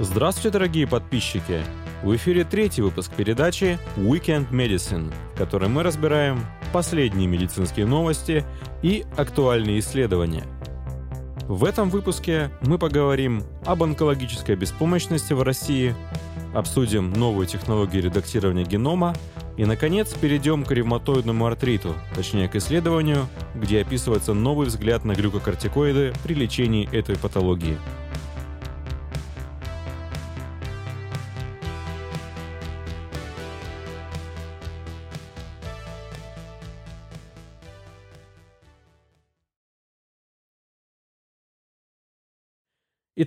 Здравствуйте, дорогие подписчики! В эфире третий выпуск передачи Weekend Medicine, в которой мы разбираем последние медицинские новости и актуальные исследования. В этом выпуске мы поговорим об онкологической беспомощности в России, обсудим новую технологию редактирования генома и, наконец, перейдем к ревматоидному артриту, точнее к исследованию, где описывается новый взгляд на глюкокортикоиды при лечении этой патологии –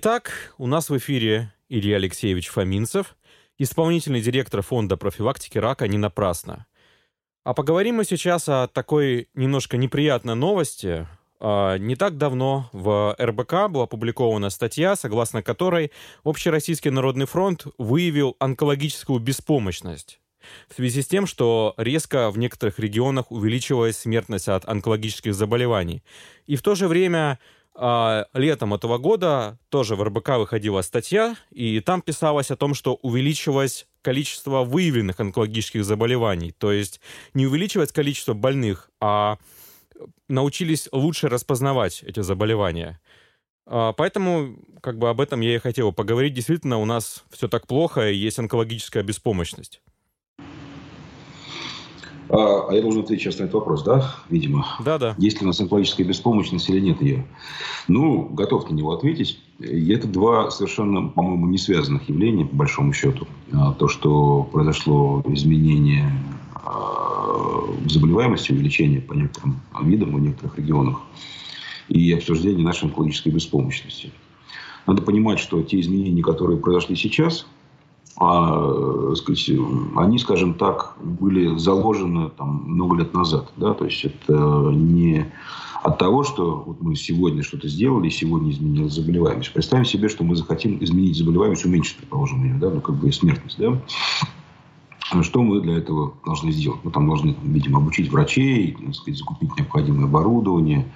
Итак, у нас в эфире Илья Алексеевич Фоминцев, исполнительный директор фонда профилактики рака «Не напрасно». А поговорим мы сейчас о такой немножко неприятной новости. А, не так давно в РБК была опубликована статья, согласно которой Общероссийский народный фронт выявил онкологическую беспомощность в связи с тем, что резко в некоторых регионах увеличивалась смертность от онкологических заболеваний. И в то же время а, летом этого года тоже в РБК выходила статья, и там писалось о том, что увеличилось количество выявленных онкологических заболеваний. То есть не увеличивать количество больных, а научились лучше распознавать эти заболевания. А, поэтому как бы об этом я и хотел поговорить. Действительно, у нас все так плохо, и есть онкологическая беспомощность. А, а я должен ответить сейчас на этот вопрос, да, видимо? Да, да. Есть ли у нас онкологическая беспомощность или нет ее? Ну, готов на него ответить. И это два совершенно, по-моему, не связанных явления, по большому счету. А, то, что произошло изменение а, заболеваемости, увеличение по некоторым видам в некоторых регионах и обсуждение нашей онкологической беспомощности. Надо понимать, что те изменения, которые произошли сейчас – а, сказать, они, скажем так, были заложены там, много лет назад. Да? То есть это не от того, что вот мы сегодня что-то сделали, сегодня изменилась заболеваемость. Представим себе, что мы захотим изменить заболеваемость, уменьшить, предположим, ее, да? ну, как бы смертность. Да? Что мы для этого должны сделать? Мы там должны, видимо, обучить врачей, сказать, закупить необходимое оборудование,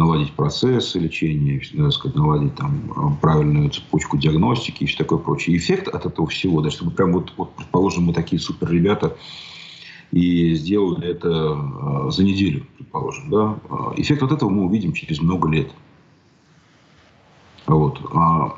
наладить процессы лечения, так сказать, наладить там, правильную цепочку диагностики и все такое прочее. Эффект от этого всего, да, чтобы прям вот, вот предположим, мы такие супер ребята и сделали это э, за неделю, предположим, да, эффект от этого мы увидим через много лет. Вот. А, то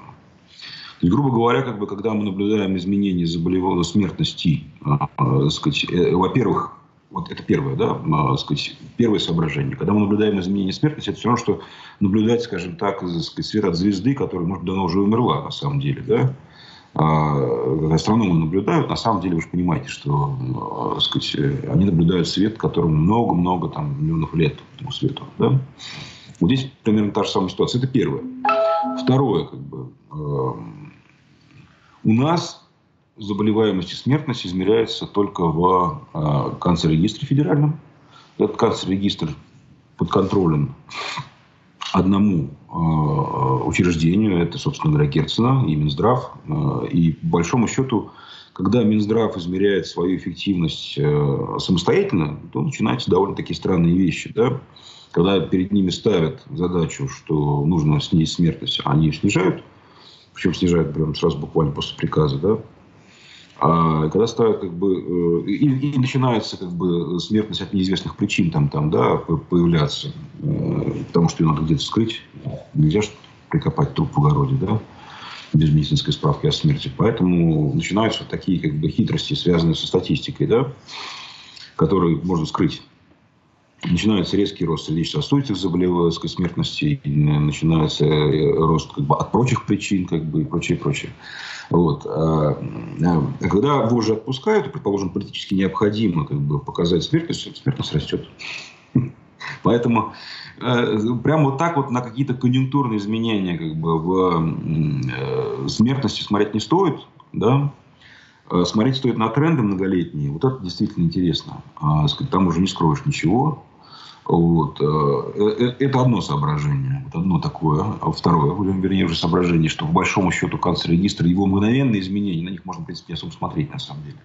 есть, грубо говоря, как бы, когда мы наблюдаем изменения заболевания смертности, а, а, сказать, э, во-первых, вот это первое, да, а, сказать, первое соображение. Когда мы наблюдаем изменение смертности, это все равно, что наблюдать, скажем так, сказать, свет от звезды, которая, может, давно уже умерла, на самом деле, да. А, астрономы наблюдают, на самом деле вы же понимаете, что а, сказать, они наблюдают свет, которому много-много там, миллионов лет этому свету. Да? Вот здесь примерно та же самая ситуация. Это первое. Второе, как бы, э, у нас заболеваемость и смертность измеряется только в э, канцер-регистре федеральном. Этот канцер-регистр подконтролен одному э, учреждению, это, собственно говоря, Герцена и Минздрав. Э, и по большому счету, когда Минздрав измеряет свою эффективность э, самостоятельно, то начинаются довольно такие странные вещи. Да? Когда перед ними ставят задачу, что нужно снизить смертность, а они ее снижают, причем снижают прямо сразу буквально после приказа, да, а когда ставят как бы э, и, и начинается как бы смертность от неизвестных причин там там да появляться, э, потому что ее надо где-то скрыть, нельзя же прикопать труп в огороде, да, без медицинской справки о смерти. Поэтому начинаются такие как бы хитрости, связанные со статистикой, да, которые можно скрыть. Начинается резкий рост сердечно-сосудистых заболеваний, смертности, начинается э, рост как бы, от прочих причин как бы, и прочее, прочее. Вот. А, а когда уже отпускают, предположим, политически необходимо как бы, показать смертность, смертность растет. Поэтому э, прямо вот так вот на какие-то конъюнктурные изменения как бы, в э, смертности смотреть не стоит. Да? Э, смотреть стоит на тренды многолетние. Вот это действительно интересно. А, там уже не скроешь ничего. Вот. Э, э, это одно соображение. Вот одно такое. А второе, вернее, уже соображение, что по большому счету канцер-регистр, его мгновенные изменения, на них можно, в принципе, не особо смотреть, на самом деле.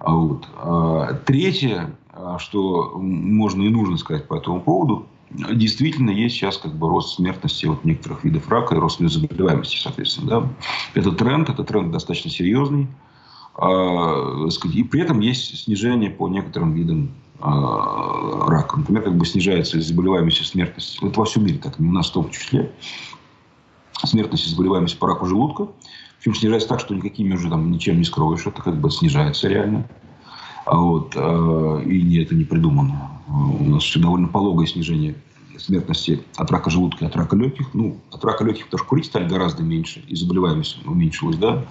Вот. А третье, а, что можно и нужно сказать по этому поводу, действительно есть сейчас как бы рост смертности от некоторых видов рака и рост заболеваемости, соответственно. Да? Это тренд, это тренд достаточно серьезный. А, и при этом есть снижение по некоторым видам а, рака. Например, как бы снижается заболеваемость и смертность. Это во всем мире так, не у нас в том числе. Смертность и заболеваемость по раку желудка. Причем снижается так, что никакими уже там ничем не скроешь. Это как бы снижается реально. А вот, э, и это не придумано. У нас все довольно пологое снижение смертности от рака желудка и от рака легких. Ну, от рака легких, потому что курить стали гораздо меньше, и заболеваемость уменьшилась, да.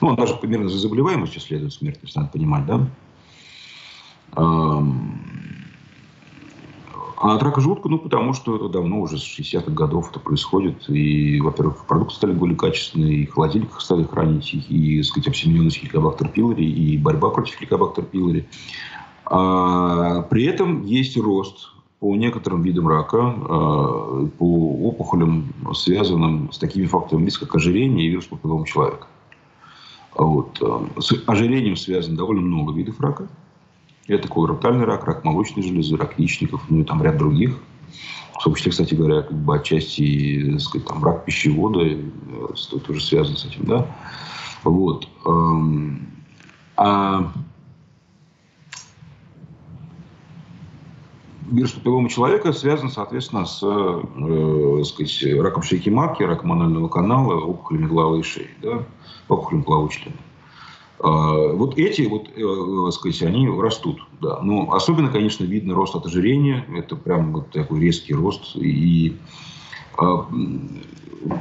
Ну, даже примерно за заболеваемостью следует смертность, надо понимать, да. А от рака желудка, ну, потому что это давно, уже с 60-х годов это происходит. И, во-первых, продукты стали более качественные, и в стали хранить и, так сказать, обсемененность хеликобактер пилори, и борьба против хеликобактер пилори. А, при этом есть рост по некоторым видам рака, а, по опухолям, связанным с такими факторами, как ожирение и вирус папиллома человека. Вот. С ожирением связано довольно много видов рака – это колоректальный рак, рак молочной железы, рак яичников, ну и там ряд других. В том числе, кстати говоря, как бы отчасти, сказать, там, рак пищевода э, тоже связан с этим, да. Вот. Эм, а вирус папиллома человека связан, соответственно, с э, сказать, раком шейки матки, раком анального канала, опухолями головы и шеи, да, опухолями полового члена. А, вот эти, вот, э, э, сказать, они растут. Да. Но ну, особенно, конечно, видно рост от ожирения. Это прям вот такой резкий рост. И а,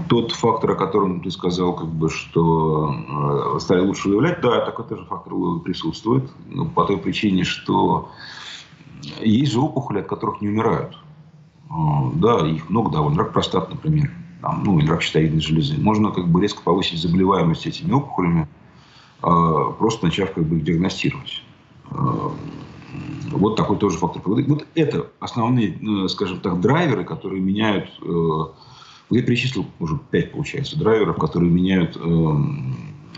тот фактор, о котором ты сказал, как бы, что э, стали лучше выявлять, да, такой тоже фактор присутствует. Но по той причине, что есть же опухоли, от которых не умирают. А, да, их много довольно. Рак простат, например. Там, ну, или рак щитовидной железы. Можно как бы резко повысить заболеваемость этими опухолями просто начав как бы их диагностировать. А, вот такой тоже фактор. Вот это основные, ну, скажем так, драйверы, которые меняют... Э, я перечислил уже пять, получается, драйверов, которые меняют э,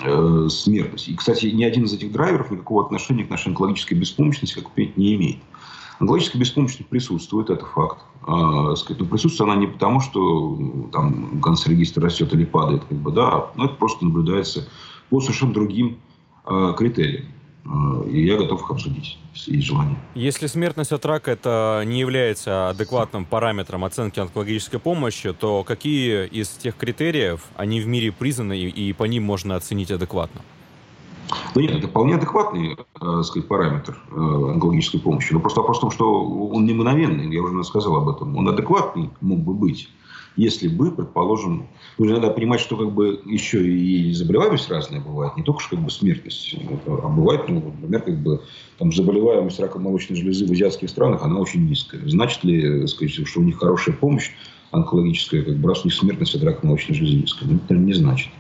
э, смертность. И, кстати, ни один из этих драйверов никакого отношения к нашей онкологической беспомощности, как понять, не имеет. Онкологическая беспомощность присутствует, это факт. А, но присутствует она не потому, что там канцер-регистр растет или падает, как бы, да, но это просто наблюдается по совершенно другим э, критериям. Э, и я готов их обсудить, если есть желание. Если смертность от рака это не является адекватным параметром оценки онкологической помощи, то какие из тех критериев, они в мире признаны и по ним можно оценить адекватно? Ну нет, это вполне адекватный э, сказать, параметр э, онкологической помощи. Но просто вопрос в том, что он не мгновенный, я уже сказал об этом. Он адекватный мог бы быть если бы, предположим, нужно надо понимать, что как бы еще и заболеваемость разная бывает, не только что как бы смертность, а бывает, ну, например, как бы там заболеваемость раком молочной железы в азиатских странах, она очень низкая. Значит ли, сказать, что у них хорошая помощь онкологическая, как бы раз у них смертность от рака молочной железы низкая? Ну, это не значит.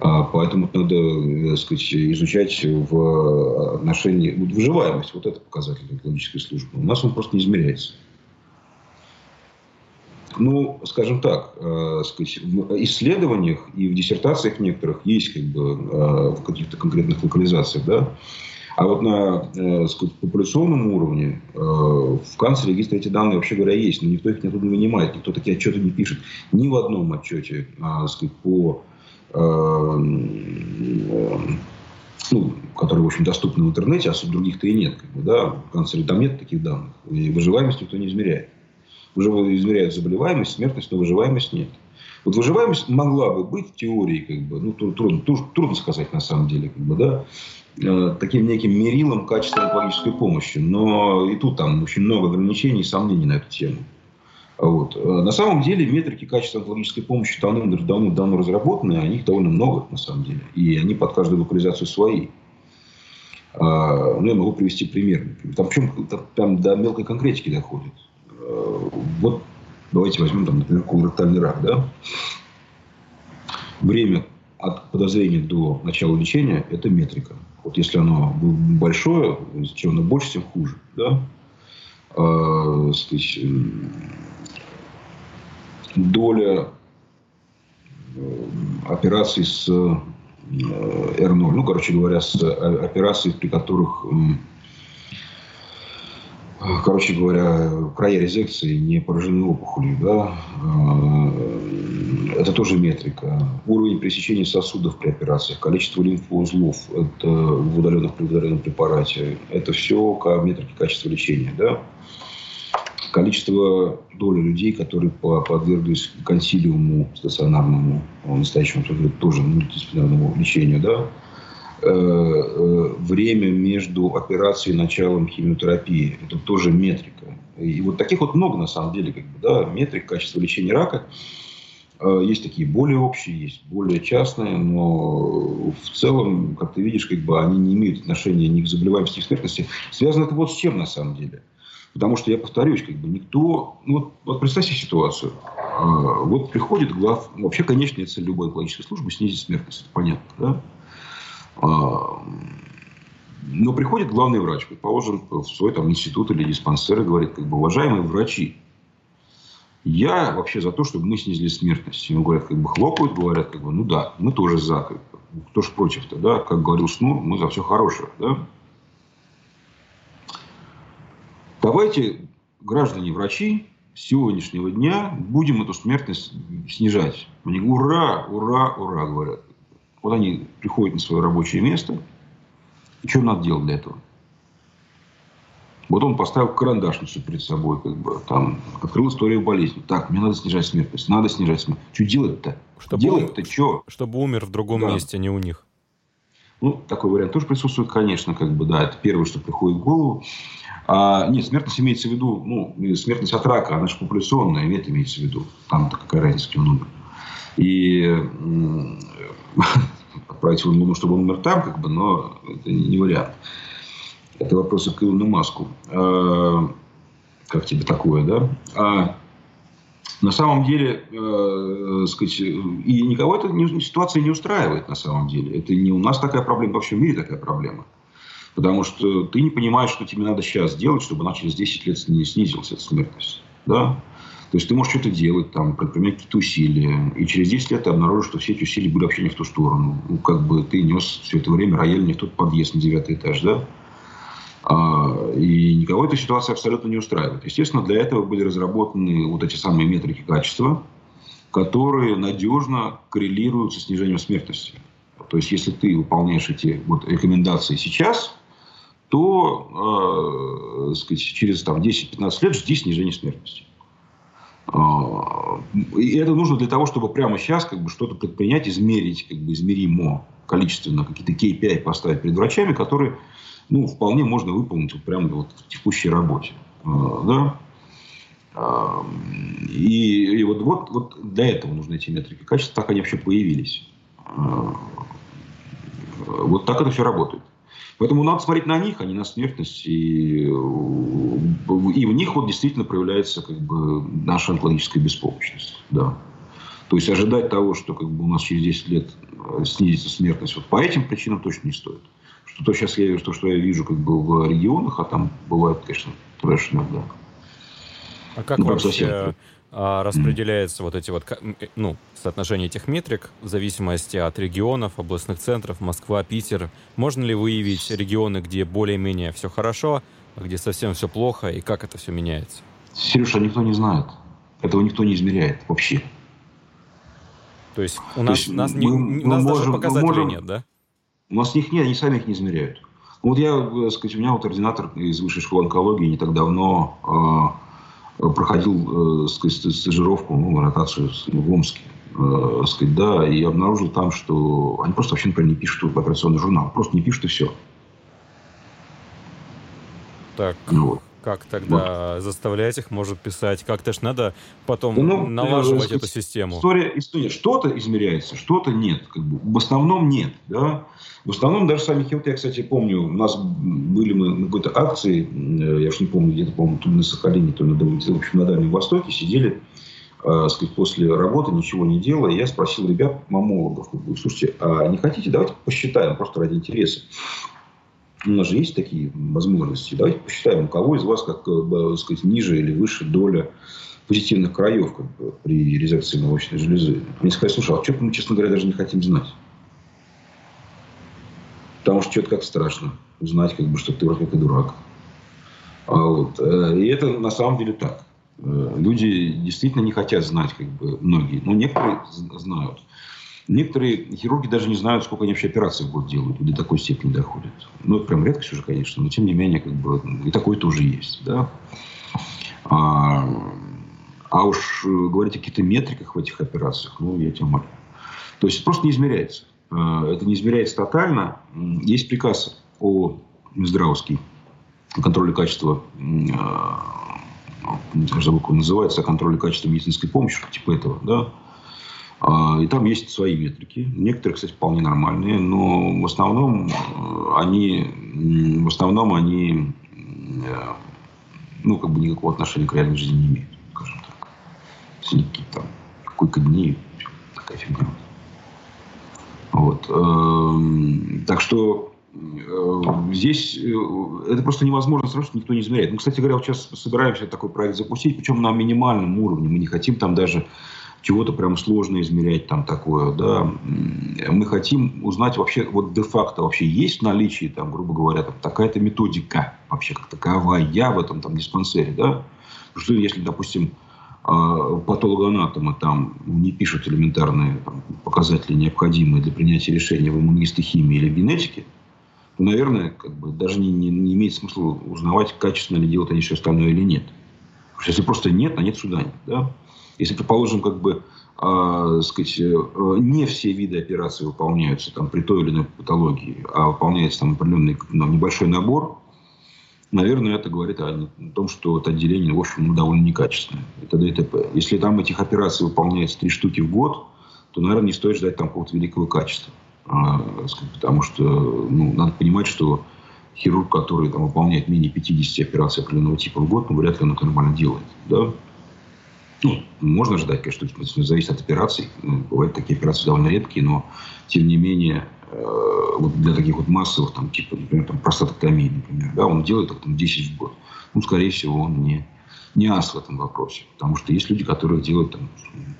А, поэтому надо э, сказать, изучать в отношении вот, выживаемость. Вот это показатель онкологической службы. У нас он просто не измеряется. Ну, скажем так, э, в исследованиях и в диссертациях некоторых есть как бы э, в каких-то конкретных локализациях, да, а вот на э, сказать, популяционном уровне в канцере регистре эти данные, вообще говоря, есть, но никто их не не вынимает, никто такие отчеты не пишет. Ни в одном отчете э, сказать, по ну, которые, в общем, доступны в интернете, а других-то и нет. Как бы, да, в канцере там нет таких данных. И выживаемость никто не измеряет. Уже измеряют заболеваемость, смертность, но выживаемость нет. Вот выживаемость могла бы быть в теории, как бы, ну, трудно, трудно, сказать на самом деле, как бы, да, э, таким неким мерилом качества онкологической помощи. Но и тут там очень много ограничений и сомнений на эту тему. Вот. Э, на самом деле метрики качества онкологической помощи давно, давно, разработаны, а их довольно много на самом деле. И они под каждую локализацию свои. А, ну, я могу привести пример. Там, причем там до мелкой конкретики доходит. Э, вот давайте возьмем, там, например, колоректальный рак. Да? Время от подозрения до начала лечения – это метрика. Вот если оно большое, чем оно больше, тем хуже. Да? А, сказать, доля э, операций с R0, ну, короче говоря, с операций, при которых короче говоря, края резекции не поражены опухолью, да, это тоже метрика. Уровень пресечения сосудов при операциях, количество лимфоузлов это в удаленных при удаленном препарате, это все метрики качества лечения, да. Количество доли людей, которые подверглись консилиуму стационарному, настоящему тоже мультидисциплинарному лечению, да, время между операцией и началом химиотерапии. Это тоже метрика. И вот таких вот много на самом деле, как бы, да, метрик качества лечения рака. Э, есть такие более общие, есть более частные, но в целом, как ты видишь, как бы они не имеют отношения ни к заболеваемости, ни к смертности. Связано это вот с чем на самом деле. Потому что, я повторюсь, как бы никто... Ну, вот, вот себе ситуацию. Вот приходит глав... Вообще, конечная цель любой экологической службы – снизить смертность. Это понятно, да? А, но приходит главный врач, предположим, в свой там, институт или диспансер и говорит, как бы, уважаемые врачи, я вообще за то, чтобы мы снизили смертность. Ему говорят, как бы хлопают, говорят, как бы, ну да, мы тоже за. Как бы, кто ж против-то, да? Как говорил Шнур, мы за все хорошее, да? Давайте, граждане врачи, с сегодняшнего дня будем эту смертность снижать. Они ура, ура, ура, говорят. Вот они приходят на свое рабочее место. И что надо делать для этого? Вот он поставил карандашницу перед собой, как бы, там, открыл историю болезни. Так, мне надо снижать смертность, надо снижать смертность. Что делать-то? Чтобы делать-то что? Чтобы умер в другом да. месте, а не у них. Ну, такой вариант тоже присутствует, конечно, как бы, да, это первое, что приходит в голову. А, нет, смертность имеется в виду, ну, смертность от рака, она же популяционная, нет, имеется в виду. Там-то какая разница, кто умер. И отправить его на чтобы он умер там, как бы, но это не вариант. Это вопросы к Илону Маску. А, как тебе такое, да? А, на самом деле, э, сказать, и никого эта ситуация не устраивает на самом деле. Это не у нас такая проблема, во всем мире такая проблема. Потому что ты не понимаешь, что тебе надо сейчас делать, чтобы она через 10 лет снизилась, эта смертность. Да? То есть ты можешь что-то делать, там, предпринимать какие-то усилия, и через 10 лет ты обнаружишь, что все эти усилия были вообще не в ту сторону. Ну, как бы ты нес все это время рояль не в тот подъезд на девятый этаж, да? А, и никого эта ситуация абсолютно не устраивает. Естественно, для этого были разработаны вот эти самые метрики качества, которые надежно коррелируют со снижением смертности. То есть, если ты выполняешь эти вот рекомендации сейчас, то э, сказать, через там, 10-15 лет жди снижения смертности. А, и это нужно для того, чтобы прямо сейчас как бы что-то предпринять, измерить, как бы измеримо количественно, какие-то KPI поставить перед врачами, которые ну, вполне можно выполнить вот прямо вот в текущей работе. А, да? А, и, и вот, вот, вот для этого нужны эти метрики качества, так они вообще появились. Вот так это все работает. Поэтому надо смотреть на них, а не на смертность. И, и в них вот действительно проявляется как бы наша онкологическая беспомощность. Да. То есть ожидать того, что как бы у нас через 10 лет э, снизится смертность вот по этим причинам точно не стоит. Что то сейчас я, то, что я вижу как бы в регионах, а там бывает, конечно, трэш иногда. А как ну, вообще совсем распределяется mm. вот эти вот, э, ну, соотношение этих метрик в зависимости от регионов, областных центров, Москва, Питер. Можно ли выявить регионы, где более-менее все хорошо, а где совсем все плохо, и как это все меняется? Сережа, никто не знает. Этого никто не измеряет вообще. То есть у нас, есть нас, мы, не, мы нас можем, даже показателей можем, нет, да? У нас них нет, они сами их не измеряют. Вот я, э, сказать, у меня вот ординатор из высшей школы онкологии не так давно э, проходил э, сказать, стажировку, ну, ротацию в Омске. Э, сказать, да, и обнаружил там, что они просто вообще, например, не пишут в операционный журнал. Просто не пишут и все. Так, вот. Как тогда вот. заставлять их, может, писать? Как-то ж надо потом ну, налаживать э, эту систему. История, история. Что-то измеряется, что-то нет. Как бы. В основном нет. Да? В основном даже сами вот я, кстати, помню, у нас были мы на какой-то акции, э, я уж не помню, где-то, по-моему, то ли на Сахалине, то ли на, в общем, на Дальнем Востоке, сидели, э, сказать, после работы, ничего не делая. Я спросил ребят, мамологов, слушайте, а не хотите, давайте посчитаем, просто ради интереса. У нас же есть такие возможности. Давайте посчитаем, у кого из вас, как э, сказать, ниже или выше доля позитивных краев как бы, при резекции молочной железы. Мне сказали, слушай, а что мы, честно говоря, даже не хотим знать. Потому что что-то как страшно узнать, как бы, что ты вроде как и дурак. А вот. Э, и это на самом деле так. Э, люди действительно не хотят знать, как бы, многие. Но некоторые знают. Некоторые хирурги даже не знают, сколько они вообще операций в год делают. До такой степени доходят. Ну, это прям редкость уже, конечно. Но, тем не менее, как бы, и такое тоже есть. Да? А, а уж говорить о каких-то метриках в этих операциях, ну, я тебя молю. То есть, просто не измеряется. А, это не измеряется тотально. Есть приказ о Минздравовский контроле качества а, я забыл, как он называется, о контроле качества медицинской помощи, типа этого, да, и там есть свои метрики. Некоторые, кстати, вполне нормальные, но в основном э, они, в основном они э, ну, как бы никакого отношения к реальной жизни не имеют, скажем так. Синяки там, какой-то дни, такая фигня. Вот. Эм, так что э, здесь это просто невозможно сразу, что никто не измеряет. Мы, кстати говоря, вот сейчас собираемся такой проект запустить, причем на минимальном уровне. Мы не хотим там даже чего-то прям сложно измерять там такое, да. Мы хотим узнать вообще, вот де-факто вообще есть в наличии, там, грубо говоря, там, такая-то методика вообще как таковая в этом там диспансере, да. Потому что если, допустим, а, патологоанатомы там не пишут элементарные там, показатели, необходимые для принятия решения в иммунистохимии или генетике, то, наверное, как бы даже не, не, не имеет смысла узнавать, качественно ли делают они все остальное или нет. Потому что если просто нет, а нет суда нет. Да? Если, предположим, как бы, э, сказать, не все виды операций выполняются там, при той или иной патологии, а выполняется там определенный ну, небольшой набор, наверное, это говорит о, том, что это отделение, в общем, ну, довольно некачественное. Это ДТП. Если там этих операций выполняется три штуки в год, то, наверное, не стоит ждать там какого-то великого качества. А, сказать, потому что ну, надо понимать, что хирург, который там, выполняет менее 50 операций определенного типа в год, ну, вряд ли он это нормально делает. Да? Ну, можно ждать, конечно, что зависит от операций. Ну, бывают такие операции довольно редкие, но тем не менее э, вот для таких вот массовых, там, типа, например, там, простатоктомии, например, да, он делает их там 10 в год. Ну, скорее всего, он не, не ас в этом вопросе. Потому что есть люди, которые делают там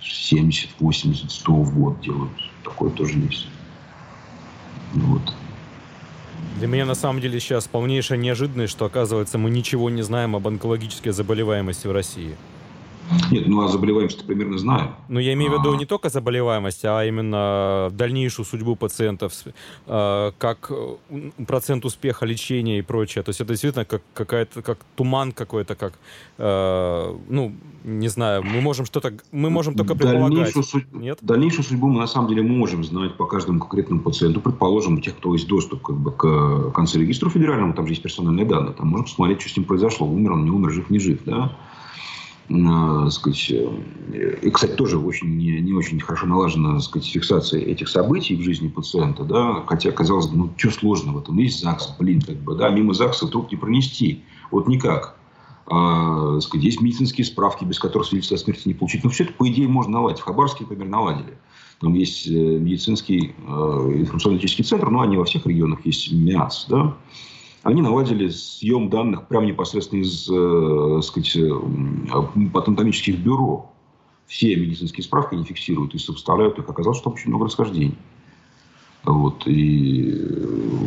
70, 80, 100 в год делают. Такое тоже есть. Вот. Для меня на самом деле сейчас полнейшая неожиданность, что оказывается мы ничего не знаем об онкологической заболеваемости в России. Нет, ну а заболеваемость примерно знаю. Ну, я имею в виду а. не только заболеваемость, а именно дальнейшую судьбу пациентов, э, как процент успеха лечения и прочее. То есть это действительно как какая-то, как туман какой-то, как, э, ну, не знаю, мы можем что-то, мы можем только предполагать. Судь... Нет? дальнейшую судьбу мы на самом деле можем знать по каждому конкретному пациенту. Предположим, у тех, кто есть доступ как бы, к концерегистру федеральному, там же есть персональные данные, там можно посмотреть, что с ним произошло, умер он, не умер, жив, не жив, да э, сказать, и, кстати, тоже очень не, не очень хорошо налажена сказать, фиксация этих событий в жизни пациента, да, хотя, казалось бы, ну, что сложно в этом, есть ЗАГС, блин, как бы, да, мимо ЗАГСа труп не пронести, вот никак. А, сказать, есть медицинские справки, без которых свидетельство о смерти не получить. Ну, все это, по идее, можно наладить. В Хабаровске, например, наладили. Там есть э, медицинский э, информационно-технический центр, но они во всех регионах есть МИАС, да, они наладили съем данных прямо непосредственно из э, сказать, э, патентомических бюро. Все медицинские справки они фиксируют и сопоставляют их. Оказалось, что очень много расхождений. Вот, и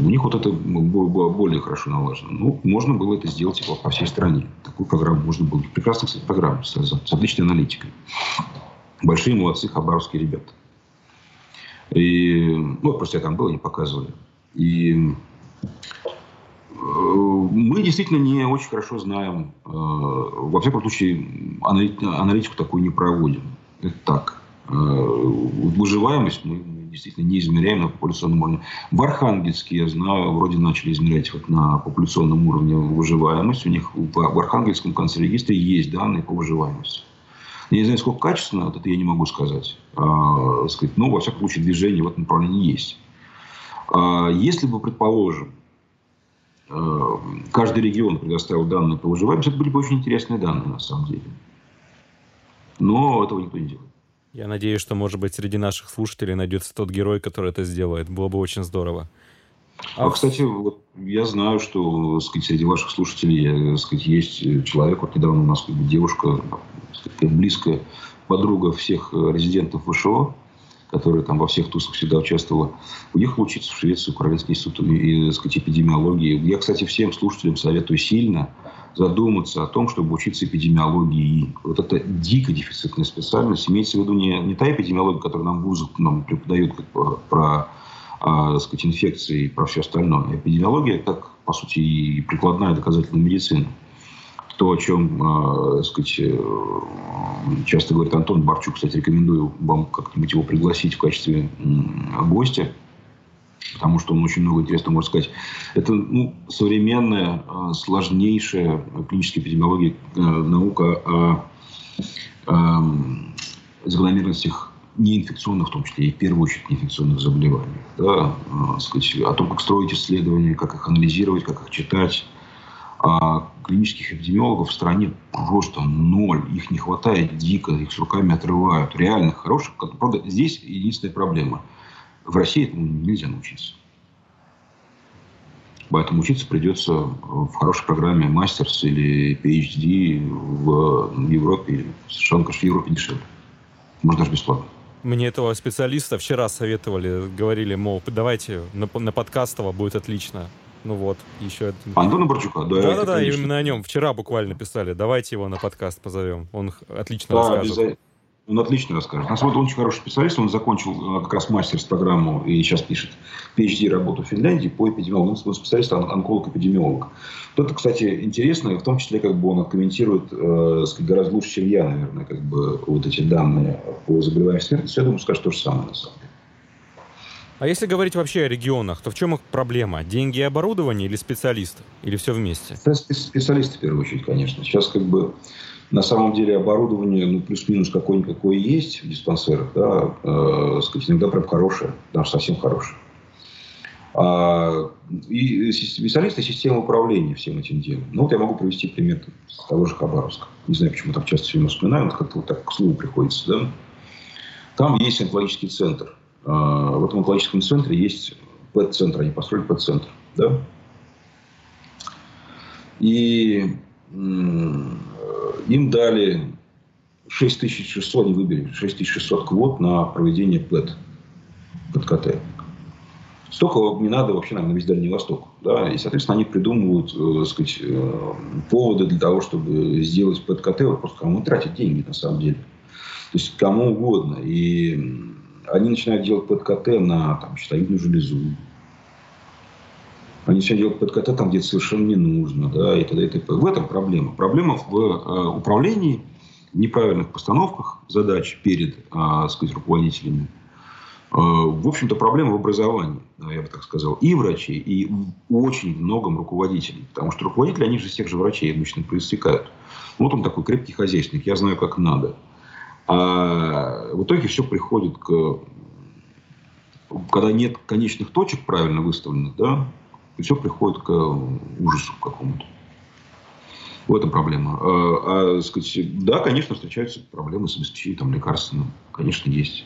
у них вот это было более хорошо налажено. Ну, можно было это сделать типа, по всей стране. Такую программу можно было. Прекрасная, кстати, программа с, с отличной аналитикой. Большие молодцы хабаровские ребята. И, ну, просто я там был, они показывали. И мы действительно не очень хорошо знаем, э, во всяком случае, аналитику такую не проводим. Это так. Э, выживаемость мы действительно не измеряем на популяционном уровне. В Архангельске, я знаю, вроде начали измерять вот на популяционном уровне выживаемость. У них в Архангельском конце есть данные по выживаемости. Я не знаю, сколько качественно, вот это я не могу сказать. А, сказать но, во всяком случае, движение в этом направлении есть. А, если бы, предположим, Э, каждый регион предоставил данные по выживаемости, это были бы очень интересные данные на самом деле. Но этого никто не делает. Я надеюсь, что, может быть, среди наших слушателей найдется тот герой, который это сделает. Было бы очень здорово. А, а кстати, вот я знаю, что сказать, среди ваших слушателей сказать, есть человек, вот недавно у нас как бы, девушка, сказать, близкая подруга всех резидентов ВШО, которая там во всех тусах всегда участвовала, уехала учиться в Швецию, Украинский институт и, сказать, эпидемиологии. Я, кстати, всем слушателям советую сильно задуматься о том, чтобы учиться эпидемиологии. Вот это дико дефицитная специальность. Имеется в виду не, не та эпидемиология, которую нам вузы нам преподают как, про а, сказать, инфекции и про все остальное. Эпидемиология, как, по сути, и прикладная доказательная медицина. То, о чем, э, сказать, часто говорит Антон Барчук, кстати, рекомендую вам как-нибудь его пригласить в качестве гостя потому что он очень много интересного может сказать. Это ну, современная, а, сложнейшая клиническая эпидемиология, а, наука о, о закономерностях неинфекционных, в том числе и в первую очередь неинфекционных заболеваний. Да, а, сказать, о том, как строить исследования, как их анализировать, как их читать. А клинических эпидемиологов в стране просто ноль. Их не хватает дико, их с руками отрывают. Реально хороших. Правда, здесь единственная проблема – в России этому нельзя научиться. Поэтому учиться придется в хорошей программе мастерс или PhD в Европе. Совершенно, конечно, в Европе дешевле. Может, даже бесплатно. Мне этого специалиста вчера советовали, говорили, мол, давайте на, на подкастово будет отлично. Ну вот, еще... Антона Борчука, да. Да-да-да, именно о нем. Вчера буквально писали, давайте его на подкаст позовем. Он отлично да, рассказывает. Он отлично расскажет. На самом деле он очень хороший специалист. Он закончил э, как раз мастерс-программу и сейчас пишет PhD работу в Финляндии по эпидемиологии. Он специалист, онколог-эпидемиолог. Это, кстати, интересно, в том числе как бы он комментирует э, гораздо лучше, чем я, наверное, как бы вот эти данные по заболеваниям смертности. Я думаю, скажет то же самое на самом деле. А если говорить вообще о регионах, то в чем их проблема? Деньги и оборудование или специалисты? Или все вместе? Специалисты, в первую очередь, конечно. Сейчас как бы на самом деле оборудование, ну, плюс-минус какое-никакое есть в диспансерах, да, э, сказать, иногда прям хорошее, даже совсем хорошее. А, и специалисты системы управления всем этим делом. Ну, вот я могу привести пример того же Хабаровска. Не знаю, почему так часто все время вспоминаю, но как-то вот так к слову приходится, да. Там есть онкологический центр. А, в этом онкологическом центре есть ПЭТ-центр, они построили ПЭТ-центр, да. И им дали 6600, они выбили 6600 квот на проведение ПЭТ, ПЭТ-КТ. Столько не надо вообще нам на весь Дальний Восток. Да? И, соответственно, они придумывают э, сказать, э, поводы для того, чтобы сделать ПЭТ-КТ. Просто кому тратить деньги, на самом деле. То есть, кому угодно. И они начинают делать ПЭТ-КТ на там, щитовидную железу, они все делают под КТ там, где совершенно не нужно. Да, и т.д. и т.п. В этом проблема. Проблема в э, управлении, неправильных постановках задач перед э, сказать, руководителями. Э, в общем-то, проблема в образовании, я бы так сказал, и врачей, и очень многом руководителей. Потому что руководители, они же из тех же врачей обычно проистекают. Вот он такой крепкий хозяйственник, я знаю, как надо. А в итоге все приходит к... Когда нет конечных точек правильно выставленных, да, все приходит к ужасу какому-то. В этом проблема. А, а, сказать, да, конечно, встречаются проблемы с обеспечением там, лекарственным. Конечно, есть.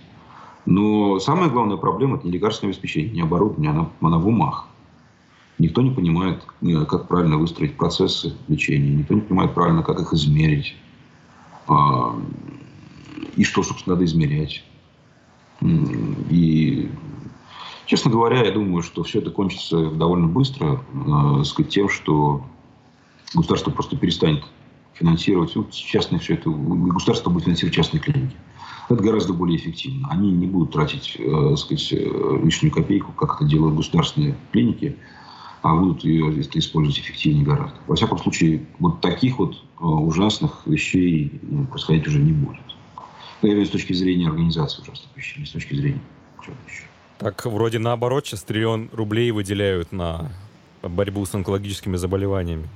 Но самая главная проблема – это не лекарственное обеспечение, не оборудование, она, она в умах. Никто не понимает, э, как правильно выстроить процессы лечения. Никто не понимает правильно, как их измерить. И что, собственно, надо измерять. И Честно говоря, я думаю, что все это кончится довольно быстро, э, сказать, тем, что государство просто перестанет финансировать ну, частные все это, государство будет финансировать частные клиники. Это гораздо более эффективно. Они не будут тратить, э, сказать, э, лишнюю копейку, как это делают государственные клиники, а будут ее использовать эффективнее гораздо. Во всяком случае, вот таких вот э, ужасных вещей ну, происходить уже не будет. Я виду с точки зрения организации ужасных вещей, не с точки зрения чего-то еще. Так вроде наоборот, сейчас триллион рублей выделяют на борьбу с онкологическими заболеваниями.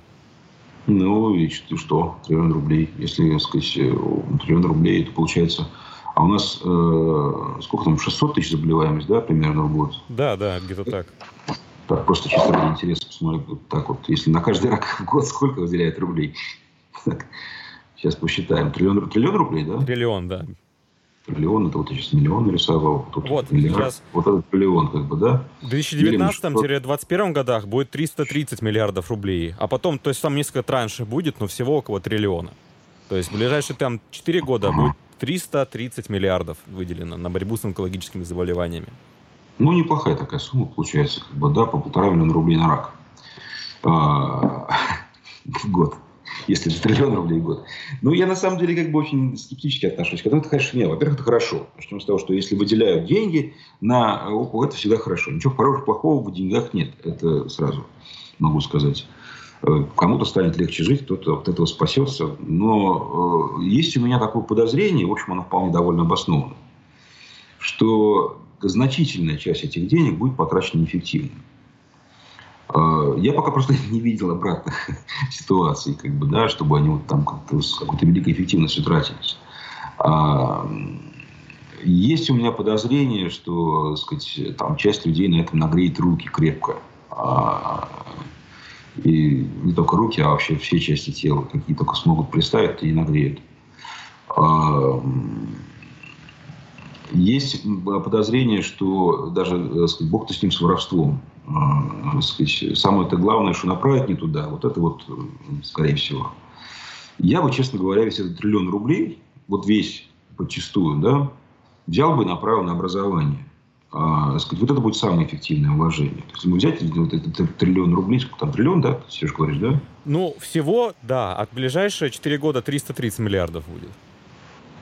Ну и что, триллион рублей. Если, так сказать, э, триллион рублей, это получается... А у нас э, сколько там, 600 тысяч заболеваемость, да, примерно в год? Да, да, где-то так. Так, просто чисто ради интереса посмотрю. Вот так вот, если на каждый рак в год сколько выделяет рублей? Так, сейчас посчитаем. Триллион, триллион рублей, да? Триллион, да триллион, это вот я сейчас миллион нарисовал. Тут вот, миллиард, сейчас... Вот этот триллион, как бы, да? В 2019-2021 годах будет 330 миллиардов рублей. А потом, то есть там несколько траншей будет, но всего около триллиона. То есть в ближайшие там 4 года ага. будет 330 миллиардов выделено на борьбу с онкологическими заболеваниями. Ну, неплохая такая сумма получается, как бы, да, по полтора миллиона рублей на рак а, в год. Если это триллион рублей в год. Ну, я на самом деле как бы очень скептически отношусь к этому. Это, конечно, нет. Во-первых, это хорошо. Начнем с того, что если выделяют деньги на ОПО, это всегда хорошо. Ничего хорошего, плохого в деньгах нет. Это сразу могу сказать. Э, кому-то станет легче жить, кто-то от этого спасется. Но э, есть у меня такое подозрение, в общем, оно вполне довольно обосновано, что значительная часть этих денег будет потрачена неэффективно. Э, я пока просто не видел обратных ситуаций, как бы, да, чтобы они вот там как-то с какой-то великой эффективностью тратились. А, есть у меня подозрение, что сказать, там часть людей на этом нагреет руки крепко. А, и не только руки, а вообще все части тела, какие только смогут представить, и нагреют. Есть подозрение, что даже э, сказать, Бог-то с ним с воровством. А, сказать, самое-то главное, что направить не туда, вот это вот, э, скорее всего. Я бы, честно говоря, весь этот триллион рублей, вот весь подчастую, да, взял бы и направил на образование а, сказать, вот это будет самое эффективное вложение. То есть, мы взять вот этот триллион рублей, сколько там, триллион, да, Сереж, говоришь, да? Ну, всего, да, от ближайшие 4 года 330 миллиардов будет.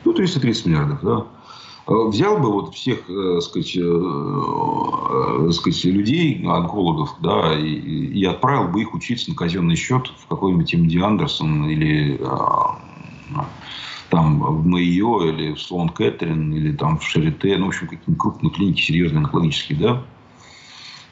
Ну, 330 миллиардов, да. А, взял бы вот всех, э, сказать, э, э, сказать, людей, онкологов, да, и, и отправил бы их учиться на казенный счет в какой-нибудь МД Андерсон или э, там в Майо или в Слон Кэтрин или там в Шарите, ну, в общем, какие-нибудь крупные клиники серьезные, онкологические, да,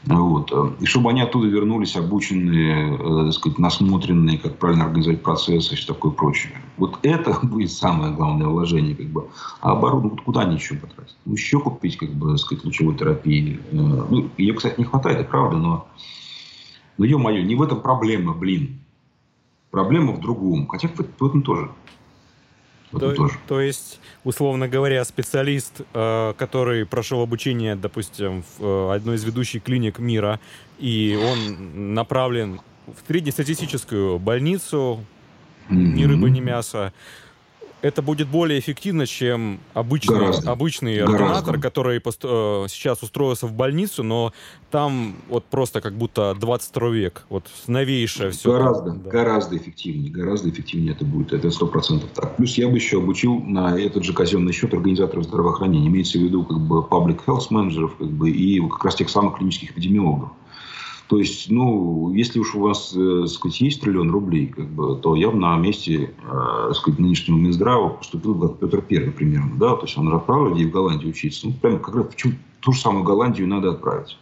вот. И чтобы они оттуда вернулись обученные, э, так сказать, насмотренные, как правильно организовать процессы и все такое прочее. Вот это будет самое главное вложение. Как бы. А оборудование куда они еще потратить? Ну, еще купить, как бы, так сказать, лучевой терапии. Э, ну, ее, кстати, не хватает, это правда, но, но ё-моё, не в этом проблема, блин. Проблема в другом. Хотя в этом тоже. То, тоже. то есть, условно говоря, специалист, э, который прошел обучение, допустим, в э, одной из ведущих клиник мира, и он направлен в среднестатистическую больницу, mm-hmm. ни рыба, ни мясо, это будет более эффективно, чем обычный, Гораздо. обычный Гораздо. ординатор, который э, сейчас устроился в больницу, но там вот просто как будто 22 век, вот новейшее все. Гораздо, да. гораздо эффективнее, гораздо эффективнее это будет, это сто процентов так. Плюс я бы еще обучил на этот же казенный счет организаторов здравоохранения, имеется в виду как бы public health менеджеров, как бы и как раз тех самых клинических эпидемиологов. То есть, ну, если уж у вас, э, сказать, есть триллион рублей, как бы, то я бы на месте, э, сказать, нынешнего Минздрава поступил бы как Петр Первый примерно, да, то есть он же отправил людей в Голландию учиться. Ну, прямо как раз почему ту же самую Голландию надо отправить.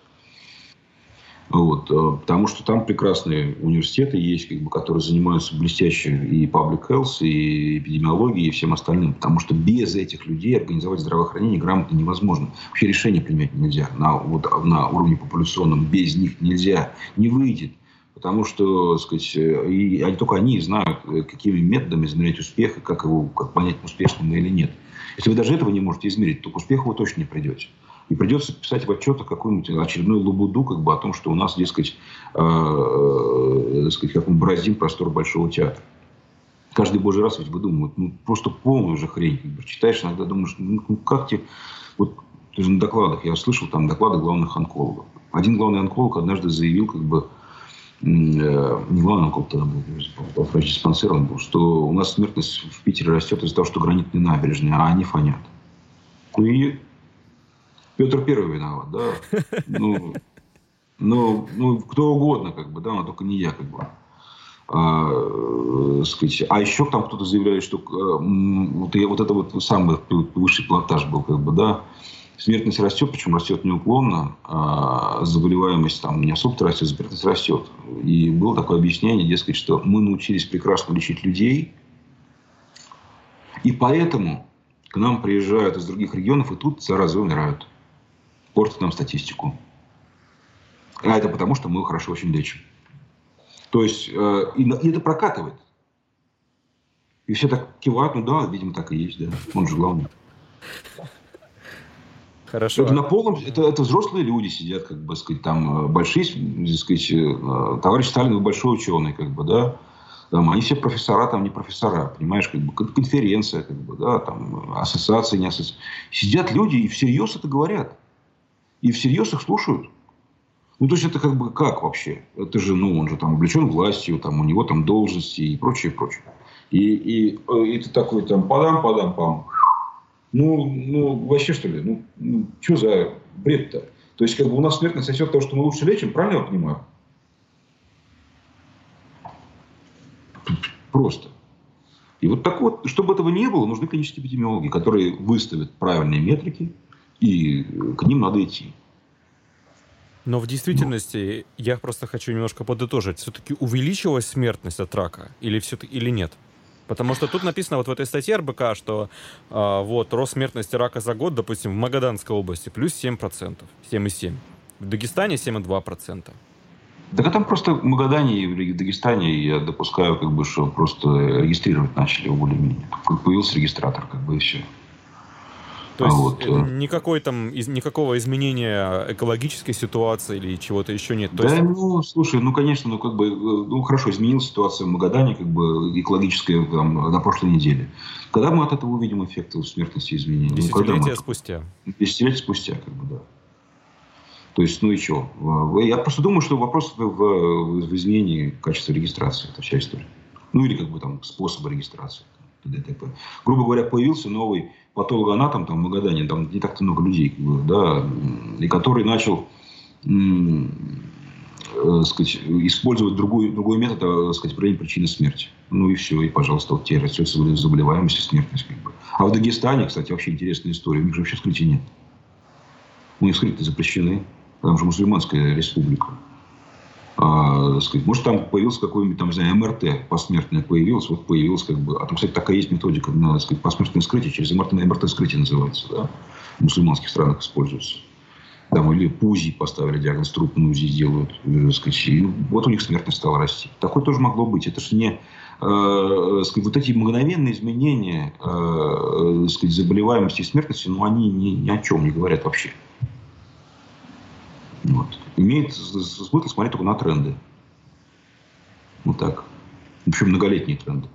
Вот, э, потому что там прекрасные университеты есть, как бы, которые занимаются блестяще и public health, и эпидемиологией, и всем остальным. Потому что без этих людей организовать здравоохранение грамотно невозможно. Вообще решение принять нельзя. На, вот, на уровне популяционном без них нельзя. Не выйдет. Потому что, сказать, э, и, они, только они знают, э, какими методами измерять успех, и как его как понять, успешным или нет. Если вы даже этого не можете измерить, то к успеху вы точно не придете. И придется писать в отчетах какую-нибудь очередную лабуду как бы, о том, что у нас, дескать, э, э, сказать, как мы бороздим простор Большого театра. Каждый божий раз ведь выдумывают, ну, просто полную же хрень. Читаешь, иногда думаешь, ну, ну как тебе... Вот, ты же на докладах, я слышал там доклады главных онкологов. Один главный онколог однажды заявил, как бы, э, не главный онколог тогда был, врач-диспансер он был, что у нас смертность в Питере растет из-за того, что гранитные набережные, а они фонят. Ну и Петр Первый виноват, да. Ну, ну, ну, кто угодно, как бы, да, но только не я, как бы. А, э, сказать, а еще там кто-то заявляет, что э, вот, вот это вот самый высший платаж был, как бы, да, смертность растет, причем растет неуклонно, а заболеваемость там не особо растет, смертность растет. И было такое объяснение, дескать, что мы научились прекрасно лечить людей, и поэтому к нам приезжают из других регионов, и тут заразы умирают портит нам статистику. А это потому, что мы хорошо очень лечим. То есть, э, и, и это прокатывает. И все так кивают, ну да, видимо, так и есть, да. Он же главный. Хорошо. Это на полном, это, это взрослые люди сидят, как бы сказать, там э, большие, так сказать, э, товарищ Сталин большой ученый, как бы, да. Там, они все профессора, там не профессора, понимаешь, как бы конференция, как бы, да, там ассоциация, не ассоциация. Сидят люди и всерьез это говорят. И всерьез их слушают. Ну, то есть это как бы как вообще? Это же, ну, он же там облечен властью, там у него там должности и прочее, прочее. И, и, э, и ты такой там падам-падам-пам. Ну, ну, вообще что ли? Ну, ну что за бред-то? То есть, как бы у нас смертность от того, что мы лучше лечим, правильно я понимаю? Просто. И вот так вот, чтобы этого не было, нужны клинические эпидемиологи, которые выставят правильные метрики, и к ним надо идти. Но в действительности, ну. я просто хочу немножко подытожить, все-таки увеличилась смертность от рака или, все или нет? Потому что тут написано вот в этой статье РБК, что э, вот рост смертности рака за год, допустим, в Магаданской области плюс 7%, 7,7%. В Дагестане 7,2%. Так а там просто в Магадане и в Дагестане, я допускаю, как бы, что просто регистрировать начали более-менее. Появился регистратор, как бы, и все. То есть вот. Э, никакой там, из, никакого изменения экологической ситуации или чего-то еще нет? То да, есть... ну, слушай, ну, конечно, ну, как бы, э, ну, хорошо, изменилась ситуация в Магадане, как бы, экологическая там, на прошлой неделе. Когда мы от этого увидим эффекты смертности изменений? Ну, Десятилетия ну, спустя. Десятилетия спустя, как бы, да. То есть, ну и что? Я просто думаю, что вопрос в, в, в изменении качества регистрации. Это вся история. Ну или как бы там способа регистрации. ДТП. Грубо говоря, появился новый патологоанатом там, в Магадане, там не так-то много людей, да, и который начал э, сказать, использовать другой, другой метод, э, сказать, проявления причины смерти. Ну и все, и, пожалуйста, вот тебе растет заболеваемость и смертность. Как бы. А в Дагестане, кстати, вообще интересная история. У них же вообще вскрытия нет. У них вскрытия запрещены. Там же мусульманская республика. А, сказать, может, там появился какой-нибудь, там, не знаю, МРТ посмертное появилось, вот появилось как бы... А там, кстати, такая есть методика на, сказать, посмертное вскрытие, через МРТ, МРТ-вскрытие называется, да? В мусульманских странах используется. Там или ПУЗИ поставили диагноз, труп на УЗИ делают, э, сказать, и вот у них смертность стала расти. Такое тоже могло быть. Это же не... Э, сказать, вот эти мгновенные изменения э, сказать, заболеваемости и смертности, ну, они ни, ни о чем не говорят вообще. Вот. Имеет смысл смотреть только на тренды. Вот так. В общем, многолетние тренды.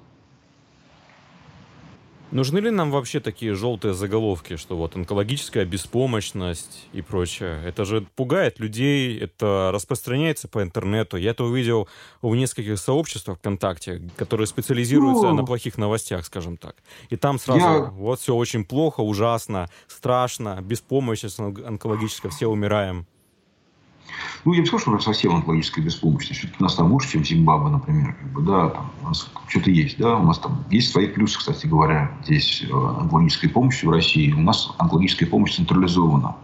Нужны ли нам вообще такие желтые заголовки, что вот онкологическая беспомощность и прочее? Это же пугает людей, это распространяется по интернету. Я это увидел в нескольких сообществах ВКонтакте, которые специализируются ну, на плохих новостях, скажем так. И там сразу я... вот все очень плохо, ужасно, страшно, беспомощность онкологическая, все умираем. Ну, я бы сказал, что у совсем онкологическая беспомощность. Все-таки у нас там лучше, чем Зимбабве, например. Как бы, да, там у нас что-то есть. Да? У нас там есть свои плюсы, кстати говоря. Здесь э, онкологической помощи в России. У нас онкологическая помощь централизована.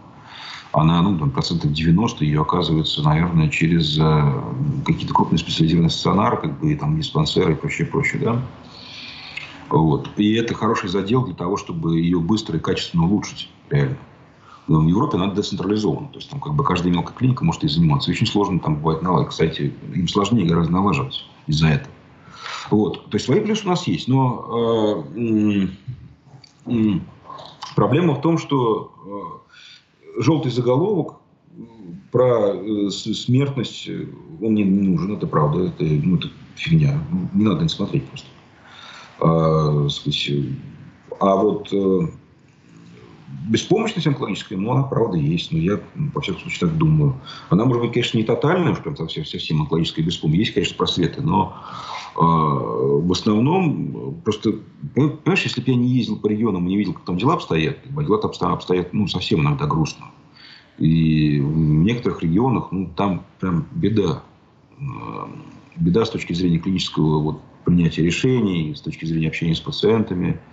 Она, ну, там, процентов 90 ее оказывается, наверное, через э, какие-то крупные специализированные стационары, как бы, и там диспансеры и прочее, прочее, да. Вот. И это хороший задел для того, чтобы ее быстро и качественно улучшить, реально. В Европе надо децентрализовано. То есть там как бы каждая мелкая клиника может и заниматься. очень сложно там бывает налаживать. Кстати, им сложнее гораздо налаживать из-за этого. Вот. То есть свои плюсы у нас есть. Но э, э, проблема в том, что э, желтый заголовок про э, смертность, он не нужен, это правда, это, ну, это фигня. Не надо не смотреть просто. А, сказать, а вот э, беспомощность онкологическая, ну, она правда есть. Но я, во всяком случае, так думаю. Она, может быть, конечно, не тотальная, уж прям совсем, совсем онкологическая беспомощность. Есть, конечно, просветы, но э, в основном просто, понимаешь, если бы я не ездил по регионам и не видел, как там дела обстоят, дела там обстоят, ну, совсем иногда грустно. И в некоторых регионах, ну, там прям беда. Беда с точки зрения клинического вот, принятия решений, с точки зрения общения с пациентами –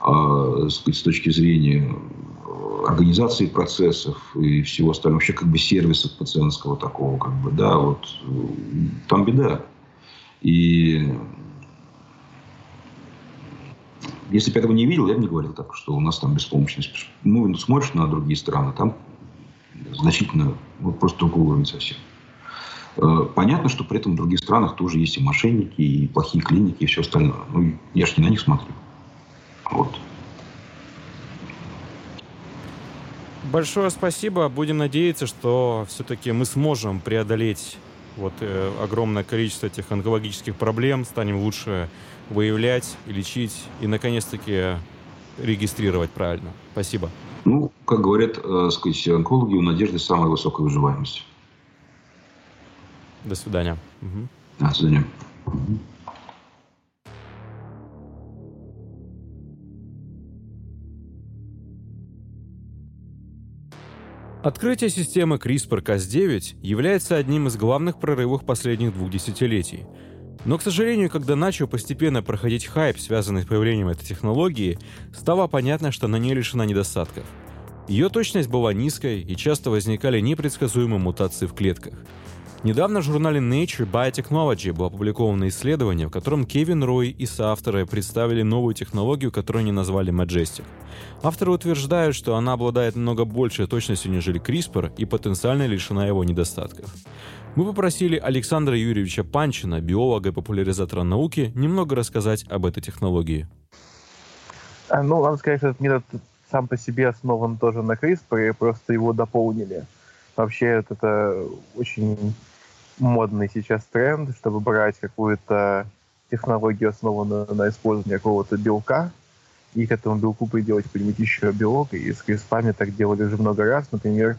с точки зрения э, организации процессов и всего остального, вообще как бы сервиса пациентского такого, как бы, да, вот э, там беда. И если бы я этого не видел, я бы не говорил так, что у нас там беспомощность. Ну, смотришь на другие страны, там значительно, вот просто другой уровень совсем. Э, понятно, что при этом в других странах тоже есть и мошенники, и плохие клиники, и все остальное. Ну, я же не на них смотрю. Вот. Большое спасибо. Будем надеяться, что все-таки мы сможем преодолеть вот э, огромное количество этих онкологических проблем, станем лучше выявлять лечить, и наконец-таки регистрировать правильно. Спасибо. Ну, как говорят, э, сказать, онкологи, у надежды самая высокая выживаемость. До свидания. Угу. До свидания. Открытие системы CRISPR-Cas9 является одним из главных прорывов последних двух десятилетий. Но, к сожалению, когда начал постепенно проходить хайп, связанный с появлением этой технологии, стало понятно, что она не лишена недостатков. Ее точность была низкой, и часто возникали непредсказуемые мутации в клетках – Недавно в журнале Nature Biotechnology было опубликовано исследование, в котором Кевин Рой и соавторы представили новую технологию, которую они назвали Majestic. Авторы утверждают, что она обладает намного большей точностью, нежели CRISPR, и потенциально лишена его недостатков. Мы попросили Александра Юрьевича Панчина, биолога и популяризатора науки, немного рассказать об этой технологии. А, ну, надо сказать, что этот метод сам по себе основан тоже на CRISPR, и просто его дополнили. Вообще, это очень модный сейчас тренд, чтобы брать какую-то технологию, основанную на использовании какого-то белка, и к этому белку приделать какой-нибудь еще белок. И с криспами так делали уже много раз. Например,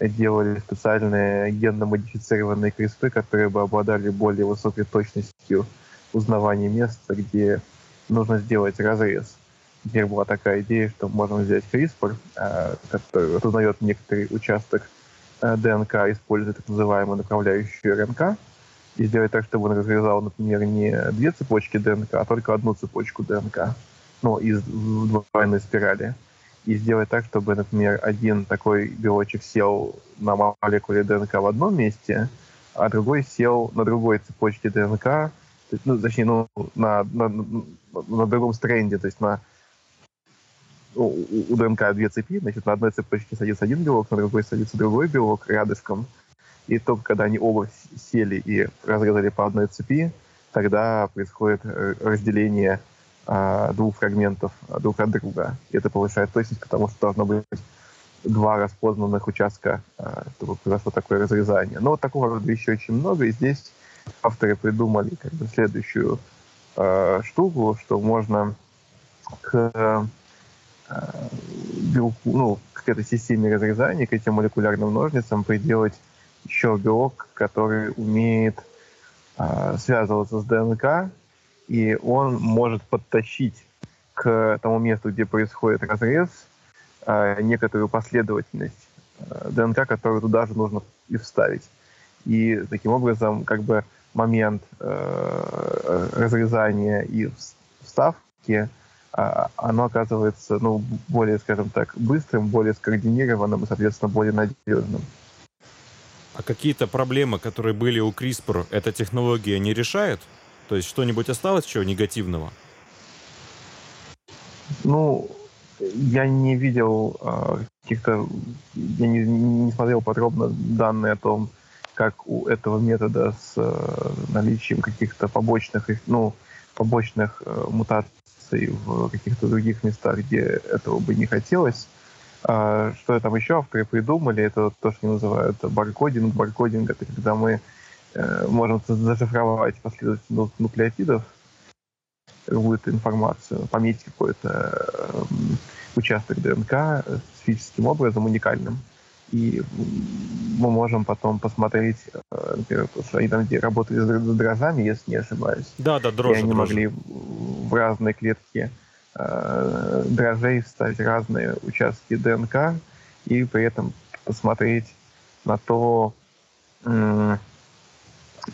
делали специальные генно-модифицированные криспы, которые бы обладали более высокой точностью узнавания места, где нужно сделать разрез. Теперь была такая идея, что можно взять CRISPR, а, который узнает некоторый участок Э, ДНК, используя так называемую направляющую РНК, и сделать так, чтобы он разрезал, например, не две цепочки ДНК, а только одну цепочку ДНК, ну, из двойной спирали. И сделать так, чтобы, например, один такой белочек сел на молекуле ДНК в одном месте, а другой сел на другой цепочке ДНК, ну, точнее, ну, на, на, на другом стренде, то есть на у, ДНК две цепи, значит, на одной цепочке садится один белок, на другой садится другой белок рядышком. И только когда они оба сели и разрезали по одной цепи, тогда происходит э, разделение а, двух фрагментов друг от друга. И это повышает точность, потому что должно быть два распознанных участка, а, чтобы произошло такое разрезание. Но вот такого рода еще очень много, и здесь авторы придумали как бы следующую а, штуку, что можно к белку, ну, к этой системе разрезания, к этим молекулярным ножницам приделать еще белок, который умеет э, связываться с ДНК, и он может подтащить к тому месту, где происходит разрез, э, некоторую последовательность э, ДНК, которую туда же нужно и вставить. И таким образом, как бы момент э, разрезания и вставки оно оказывается ну, более, скажем так, быстрым, более скоординированным и, соответственно, более надежным. А какие-то проблемы, которые были у CRISPR, эта технология не решает? То есть что-нибудь осталось чего негативного? Ну, я не видел э, каких-то, я не, не смотрел подробно данные о том, как у этого метода с э, наличием каких-то побочных, ну, побочных э, мутаций информации в каких-то других местах, где этого бы не хотелось. А, что там еще авторы придумали, это то, что называют баркодинг. Баркодинг — это когда мы э, можем зашифровать последовательность нуклеотидов, какую-то информацию, пометить какой-то э, участок ДНК специфическим образом, уникальным. И мы можем потом посмотреть, э, например, потому что они там работали с дрожжами, если не ошибаюсь. Да, да, дрожжи. И они дрожжи. могли в разные клетки э, дрожжей вставить разные участки ДНК и при этом посмотреть на то, э,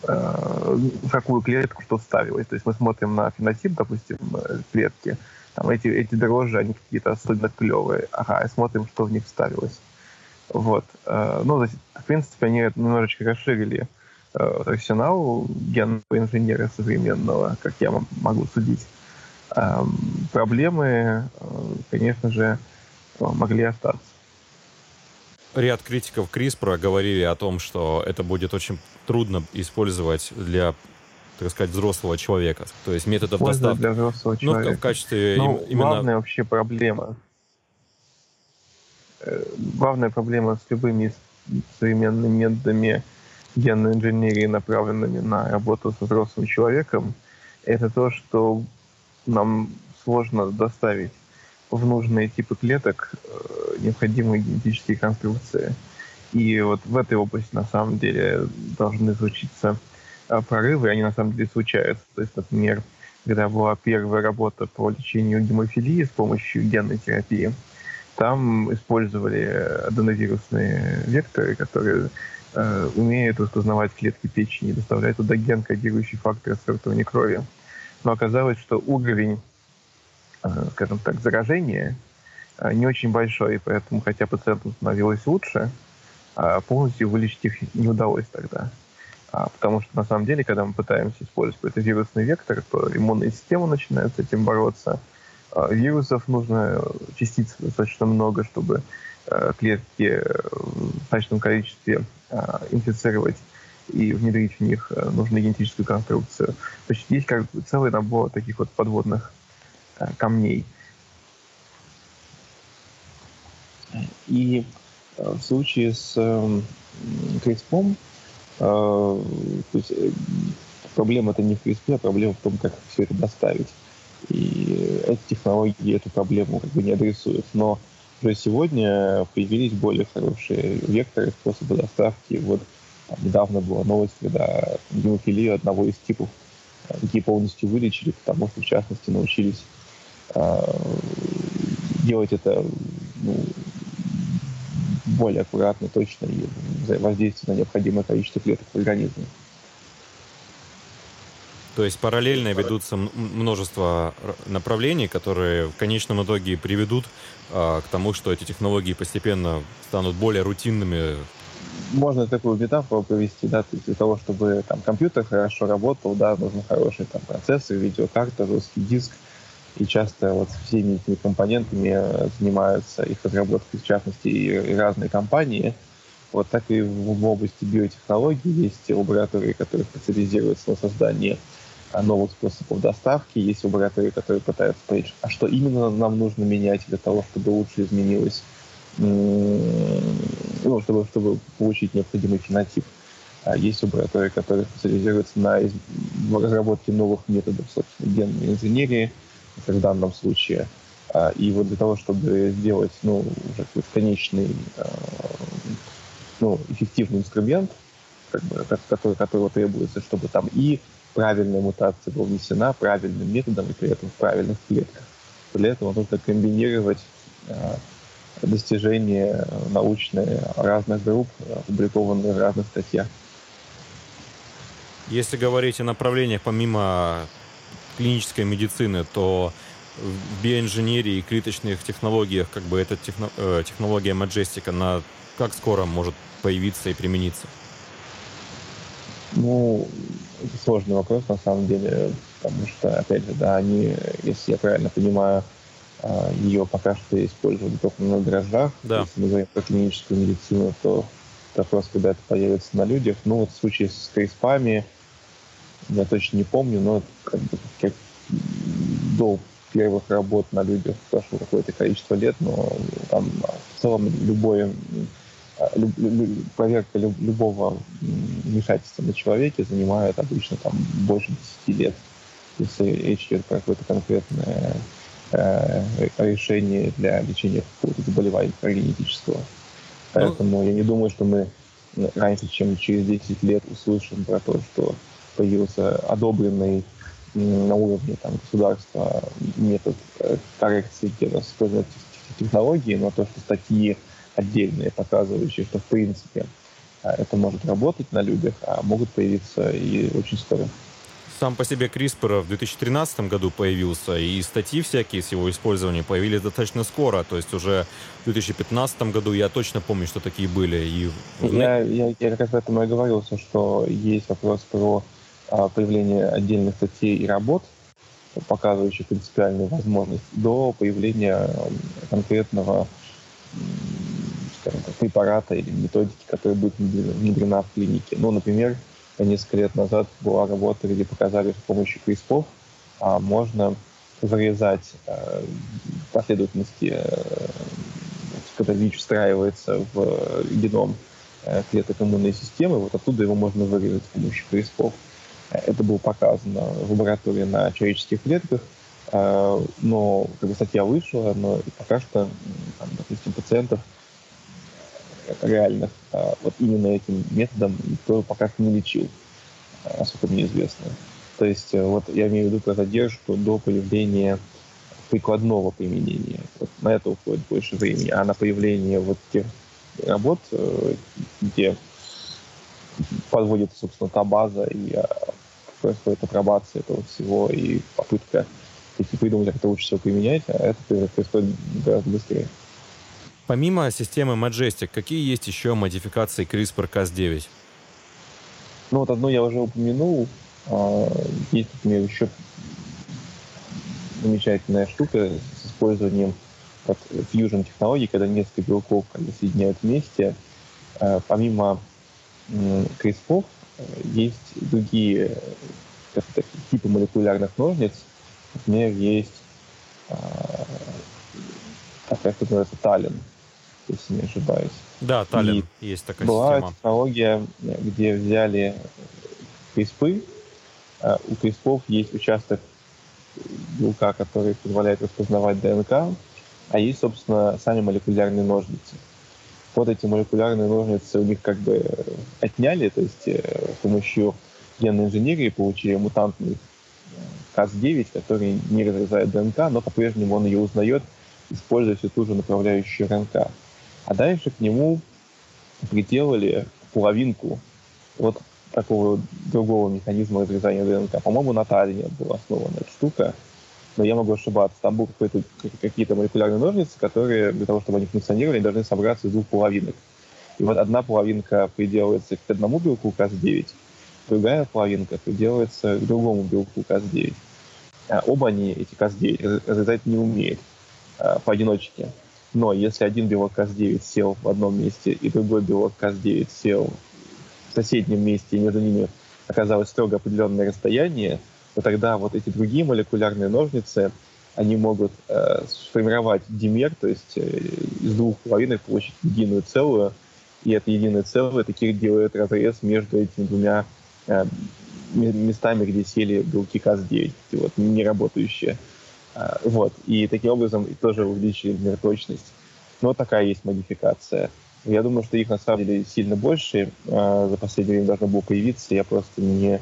в какую клетку что вставилось. То есть мы смотрим на фенотип, допустим, э, клетки, там эти, эти дрожжи, они какие-то особенно клевые. Ага, и смотрим, что в них вставилось. Вот. Э, ну, в принципе, они немножечко расширили э, арсенал генного инженера современного, как я могу судить. Эм, проблемы, э, конечно же, могли остаться. Ряд критиков CRISPR говорили о том, что это будет очень трудно использовать для так сказать, взрослого человека. То есть методов доставки. для взрослого человека. Ну, в качестве ну, именно... Главная вообще проблема Э, главная проблема с любыми современными методами генной инженерии, направленными на работу со взрослым человеком, это то, что нам сложно доставить в нужные типы клеток э, необходимые генетические конструкции. И вот в этой области на самом деле должны случиться а, прорывы, и они на самом деле случаются. То есть, например, когда была первая работа по лечению гемофилии с помощью генной терапии, там использовали аденовирусные векторы, которые э, умеют распознавать клетки печени и доставляют туда ген, кодирующий фактор свертывания крови. Но оказалось, что уровень, э, скажем так, заражения э, не очень большой, поэтому, хотя пациентам становилось лучше, э, полностью вылечить их не удалось тогда. А, потому что на самом деле, когда мы пытаемся использовать какой-то вирусный вектор, то иммунная система начинает с этим бороться. А, вирусов нужно частиц достаточно много, чтобы а, клетки в достаточном количестве инфицировать и внедрить в них нужную генетическую конструкцию. То есть есть как бы целый набор таких вот подводных камней. И в случае с CRISPR то есть э, проблема это не в CRISPR, а проблема в том, как все это доставить. И эти технологии эту проблему как бы не адресуют. Но уже сегодня появились более хорошие векторы, способы доставки. Вот там, недавно была новость, когда гемофилию одного из типов такие полностью вылечили, потому что, в частности, научились э, делать это ну, более аккуратно, точно и воздействовать на необходимое количество клеток в организме. То есть параллельно ведутся множество направлений, которые в конечном итоге приведут а, к тому, что эти технологии постепенно станут более рутинными. Можно такую метафору провести, да, то есть для того, чтобы там компьютер хорошо работал, да, нужен хороший там процессор, видеокарта, жесткий диск, и часто вот всеми этими компонентами э, занимаются их разработкой, в частности, и разные компании. Вот так и в области биотехнологий есть лаборатории, которые специализируются на создании новых способов доставки, есть лаборатории, которые пытаются понять, а что именно нам нужно менять для того, чтобы лучше изменилось, ну, чтобы, чтобы получить необходимый фенотип. А есть лаборатории, которые специализируются на разработке новых методов, собственно, генной инженерии, в данном случае. А, и вот для того, чтобы сделать ну, уже конечный, а, ну, эффективный инструмент, как бы, который, которого требуется, чтобы там и правильная мутация была внесена правильным методом и при этом в правильных клетках. Для этого нужно комбинировать а, достижения научные разных групп, опубликованные в разных статьях. Если говорить о направлениях помимо клинической медицины, то в биоинженерии и клеточных технологиях как бы эта техно, э, технология Majestic, она как скоро может появиться и примениться? Ну, это сложный вопрос на самом деле, потому что, опять же, да, они, если я правильно понимаю, а, ее пока что использовали только на дрожжах. Да. Если мы говорим про клиническую медицину, то вопрос, когда это появится на людях. Ну, вот в случае с криспами, я точно не помню, но как бы, как до первых работ на людях прошло какое-то количество лет, но там в целом любое люб, люб, проверка люб, любого вмешательства на человеке занимает обычно там больше 10 лет, если речь идет про какое-то конкретное э, решение для лечения какого-то заболевания генетического. Ну, Поэтому ну, я не думаю, что мы раньше, чем через 10 лет услышим про то, что появился одобренный на уровне там, государства метод э, коррекции использования технологии, но то, что статьи отдельные, показывающие, что в принципе э, это может работать на людях, а могут появиться и очень скоро. Сам по себе CRISPR в 2013 году появился, и статьи всякие с его использованием появились достаточно скоро. То есть уже в 2015 году я точно помню, что такие были. И... Я, я, я как раз об этом и говорил, что есть вопрос про а, появления отдельных статей и работ, показывающих принципиальную возможность, до появления конкретного скажем так, препарата или методики, которая будет внедрена в клинике. Ну, например, несколько лет назад была работа, где показали с помощью CRISPR а можно вырезать э, последовательности, э, когда ВИЧ встраивается в геном э, клеток иммунной системы, вот оттуда его можно вырезать с помощью CRISPR. Это было показано в лаборатории на человеческих клетках, э, но когда статья вышла, но пока что, там, допустим, пациентов реальных вот именно этим методом никто пока что не лечил, насколько мне известно. То есть вот я имею в виду про задержку до появления прикладного применения. Вот на это уходит больше времени, а на появление вот тех работ, где подводится, собственно, та база и происходит апробация этого всего и попытка придумать, как это лучше всего применять, а это происходит гораздо быстрее. Помимо системы Majestic, какие есть еще модификации CRISPR-Cas9? Ну вот одну я уже упомянул. А, есть, например, еще замечательная штука с использованием вот, fusion технологий, когда несколько белков они соединяют вместе. А, помимо CRISPR есть другие типы молекулярных ножниц. Например, есть такая штука называется Таллин, если не ошибаюсь. Да, Таллин, и есть такая была система. технология, где взяли CRISPR. У CRISPR есть участок белка, который позволяет распознавать ДНК, а есть, собственно, сами молекулярные ножницы вот эти молекулярные ножницы у них как бы отняли, то есть э, с помощью генной инженерии получили мутантный Cas9, э, который не разрезает ДНК, но по-прежнему он ее узнает, используя всю ту же направляющую РНК. А дальше к нему приделали половинку вот такого другого механизма разрезания ДНК. По-моему, на Таллине была основана эта штука но я могу ошибаться. Там будут какие-то молекулярные ножницы, которые для того, чтобы они функционировали, должны собраться из двух половинок. И вот одна половинка приделывается к одному белку Cas9, другая половинка приделывается к другому белку Cas9. А оба они, эти Cas9, разрезать не умеют а, поодиночке. Но если один белок Cas9 сел в одном месте, и другой белок Cas9 сел в соседнем месте, и между ними оказалось строго определенное расстояние, то тогда вот эти другие молекулярные ножницы, они могут э, сформировать димер, то есть э, из двух половинок получить единую целую, и это единое целое таки делает разрез между этими двумя э, местами, где сели белки КАС-9, вот, не работающие. Э, вот. И таким образом тоже увеличили например, точность. Но вот такая есть модификация. Я думаю, что их на самом деле сильно больше. Э, за последнее время должно было появиться. Я просто не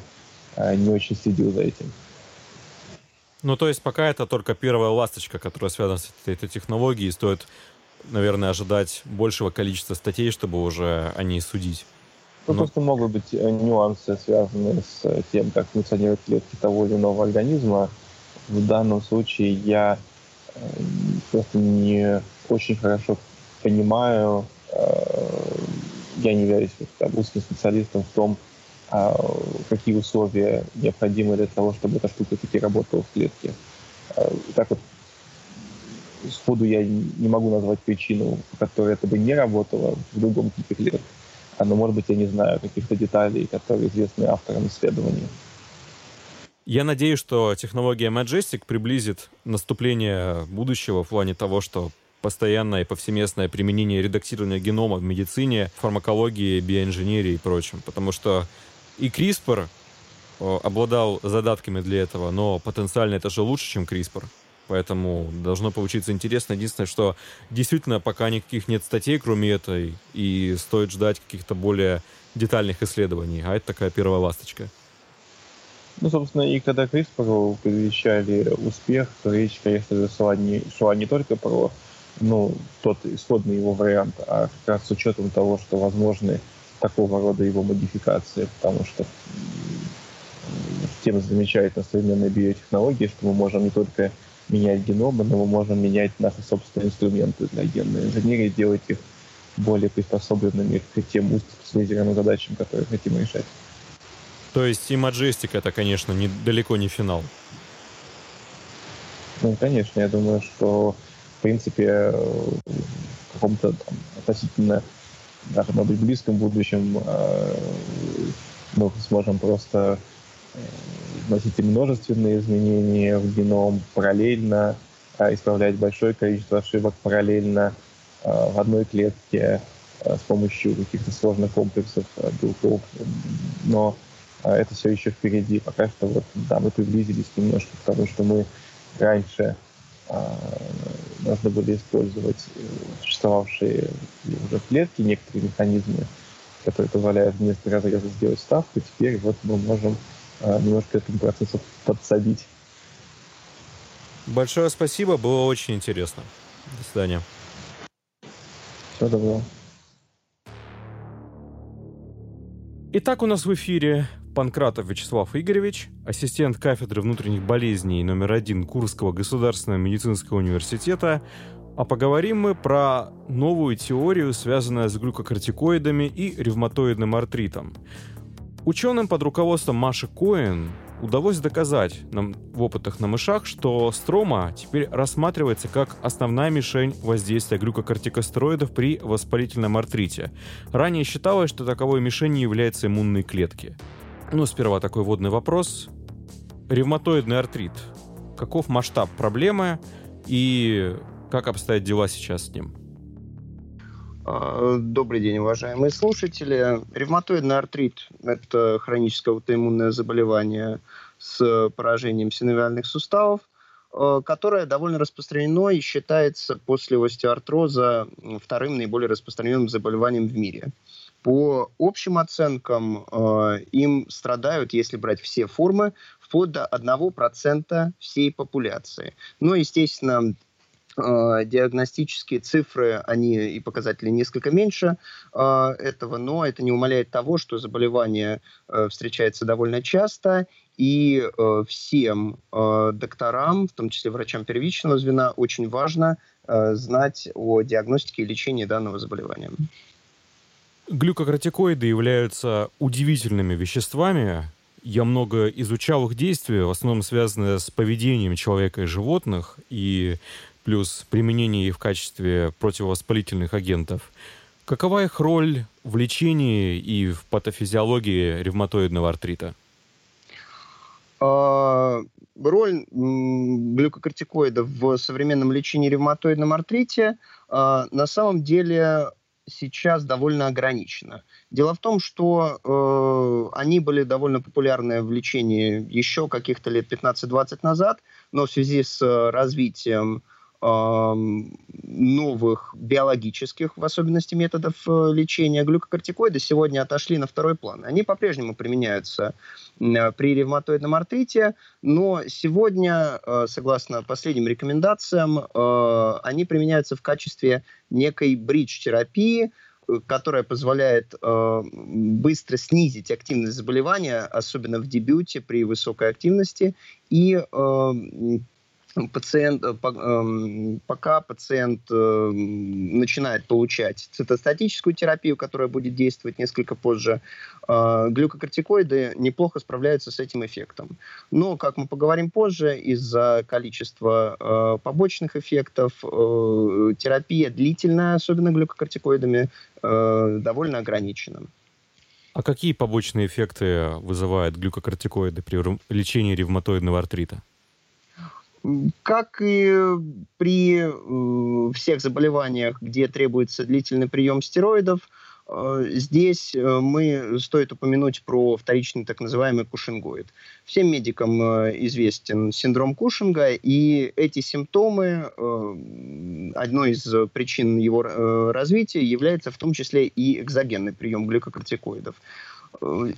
а, не очень следил за этим. Ну, то есть пока это только первая ласточка, которая связана с этой, этой технологией, и стоит, наверное, ожидать большего количества статей, чтобы уже о ней судить. Ну, Но... просто могут быть э, нюансы, связанные с тем, как функционируют клетки того или иного организма. В данном случае я э, просто не очень хорошо понимаю, я не являюсь узким специалистом в том, а какие условия необходимы для того, чтобы эта штука таки работала в клетке. А, так вот, сходу я не могу назвать причину, по которой это бы не работало в другом типе клеток. А, но, может быть, я не знаю каких-то деталей, которые известны авторам исследований. Я надеюсь, что технология Majestic приблизит наступление будущего в плане того, что постоянное и повсеместное применение редактирования генома в медицине, фармакологии, биоинженерии и прочем. Потому что и CRISPR обладал задатками для этого, но потенциально это же лучше, чем CRISPR. Поэтому должно получиться интересно. Единственное, что действительно пока никаких нет статей, кроме этой, и стоит ждать каких-то более детальных исследований. А это такая первая ласточка. Ну, собственно, и когда CRISPR предвещали успех, то речь, конечно же, шла не, шла не только про ну, тот исходный его вариант, а как раз с учетом того, что возможны такого рода его модификации, потому что тем замечательно современные биотехнологии, что мы можем не только менять геномы, но мы можем менять наши собственные инструменты для генной инженерии, делать их более приспособленными к тем узкоспециализированным задачам, которые хотим решать. То есть и Majestic это, конечно, не, далеко не финал. Ну, конечно, я думаю, что, в принципе, в каком-то там, относительно даже, может быть, близком будущем э, мы сможем просто э, вносить множественные изменения в геном параллельно, э, исправлять большое количество ошибок параллельно в одной клетке с помощью каких-то сложных комплексов белков. Но это все еще впереди. Пока что вот, да, мы приблизились немножко к тому, что мы раньше нужно было использовать э, существовавшие уже клетки, некоторые механизмы, которые позволяют вместо разреза сделать ставку. Теперь вот мы можем э, немножко этому процессу подсадить. Большое спасибо, было очень интересно. До свидания. Всего доброго. Итак, у нас в эфире Панкратов Вячеслав Игоревич, ассистент кафедры внутренних болезней номер один Курского государственного медицинского университета. А поговорим мы про новую теорию, связанную с глюкокортикоидами и ревматоидным артритом. Ученым под руководством Маши Коэн удалось доказать нам в опытах на мышах, что строма теперь рассматривается как основная мишень воздействия глюкокортикостероидов при воспалительном артрите. Ранее считалось, что таковой мишенью являются иммунные клетки. Ну, сперва такой водный вопрос. Ревматоидный артрит. Каков масштаб проблемы и как обстоят дела сейчас с ним? А, добрый день, уважаемые слушатели. Ревматоидный артрит – это хроническое аутоиммунное заболевание с поражением синовиальных суставов, а, которое довольно распространено и считается после остеоартроза вторым наиболее распространенным заболеванием в мире. По общим оценкам, э, им страдают, если брать все формы, вплоть до 1% всей популяции. Но, естественно, э, диагностические цифры, они и показатели несколько меньше э, этого, но это не умаляет того, что заболевание э, встречается довольно часто, и э, всем э, докторам, в том числе врачам первичного звена, очень важно э, знать о диагностике и лечении данного заболевания. Глюкокортикоиды являются удивительными веществами. Я много изучал их действия, в основном связанные с поведением человека и животных, и плюс применение их в качестве противовоспалительных агентов. Какова их роль в лечении и в патофизиологии ревматоидного артрита? А, роль глюкокортикоидов в современном лечении ревматоидном артрите а, на самом деле сейчас довольно ограничено. Дело в том, что э, они были довольно популярны в лечении еще каких-то лет 15-20 назад, но в связи с э, развитием новых биологических, в особенности методов э, лечения глюкокортикоиды сегодня отошли на второй план. Они по-прежнему применяются э, при ревматоидном артрите, но сегодня, э, согласно последним рекомендациям, они применяются в качестве некой бридж-терапии, которая позволяет быстро снизить активность заболевания, особенно в дебюте при высокой активности, и пациент, э, эм, пока пациент э, начинает получать цитостатическую терапию, которая будет действовать несколько позже, э, глюкокортикоиды неплохо справляются с этим эффектом. Но, как мы поговорим позже, из-за количества побочных эффектов терапия длительная, особенно глюкокортикоидами, довольно ограничена. А какие побочные эффекты вызывают глюкокортикоиды при лечении ревматоидного артрита? Как и при э, всех заболеваниях, где требуется длительный прием стероидов, э, здесь э, мы стоит упомянуть про вторичный так называемый кушингоид. Всем медикам известен синдром Кушинга, и эти симптомы, одной из причин его развития является в том числе и экзогенный прием глюкокортикоидов.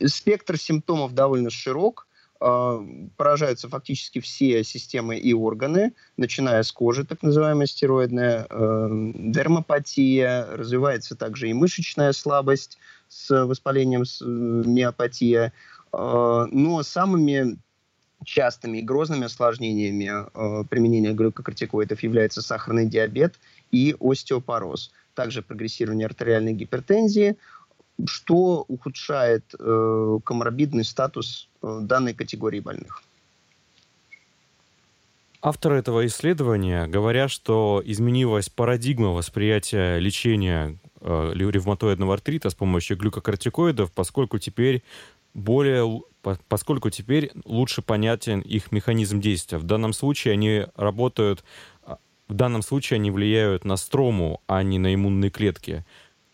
Спектр симптомов довольно широк – поражаются фактически все системы и органы, начиная с кожи, так называемая стероидная, э, дермопатия, развивается также и мышечная слабость с воспалением, с, э, миопатия. Э, но самыми частыми и грозными осложнениями э, применения глюкокортикоидов является сахарный диабет и остеопороз. Также прогрессирование артериальной гипертензии, что ухудшает э, коморбидный статус э, данной категории больных. Авторы этого исследования говорят, что изменилась парадигма восприятия лечения э, ревматоидного артрита с помощью глюкокортикоидов, поскольку теперь более, поскольку теперь лучше понятен их механизм действия. В данном случае они работают, а, в данном случае они влияют на строму, а не на иммунные клетки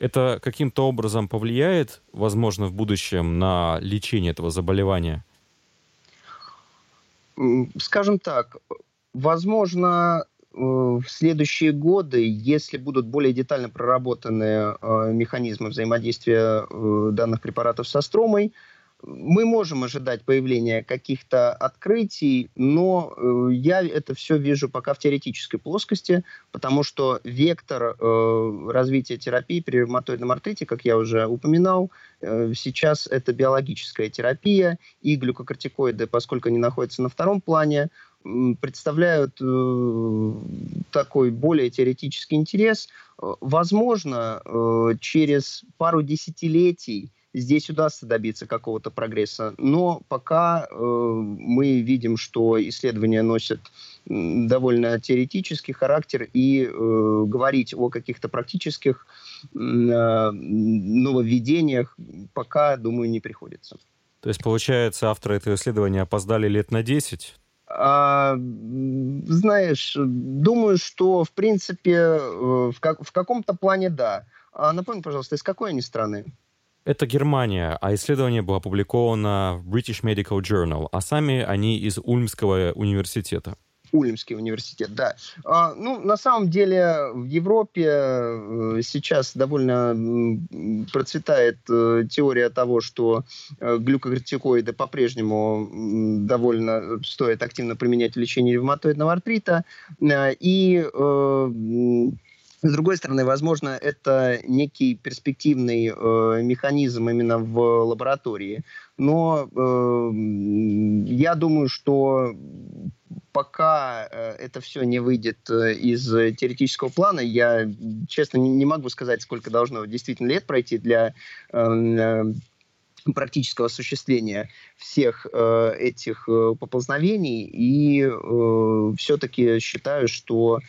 это каким-то образом повлияет, возможно, в будущем на лечение этого заболевания? Скажем так, возможно, в следующие годы, если будут более детально проработаны механизмы взаимодействия данных препаратов со стромой, мы можем ожидать появления каких-то открытий, но э, я это все вижу пока в теоретической плоскости, потому что вектор э, развития терапии при ревматоидном артрите, как я уже упоминал, э, сейчас это биологическая терапия, и глюкокортикоиды, поскольку они находятся на втором плане, представляют э, такой более теоретический интерес. Возможно, э, через пару десятилетий здесь удастся добиться какого-то прогресса. Но пока э, мы видим, что исследования носят довольно теоретический характер, и э, говорить о каких-то практических э, нововведениях пока, думаю, не приходится. То есть, получается, авторы этого исследования опоздали лет на 10? А, знаешь, думаю, что, в принципе, э, в, как, в каком-то плане да. А напомни, пожалуйста, из какой они страны? Это Германия, а исследование было опубликовано в British Medical Journal, а сами они из Ульмского университета. Ульмский университет, да. А, ну, на самом деле в Европе э, сейчас довольно процветает э, теория того, что э, глюкокортикоиды по-прежнему довольно стоит активно применять в лечении ревматоидного артрита. И с другой стороны, возможно, это некий перспективный э, механизм именно в лаборатории. Но э, я думаю, что пока э, это все не выйдет э, из теоретического плана, я, честно, не, могу сказать, сколько должно действительно лет пройти для э, э практического осуществления всех э, этих э, поползновений. И э, все-таки считаю, что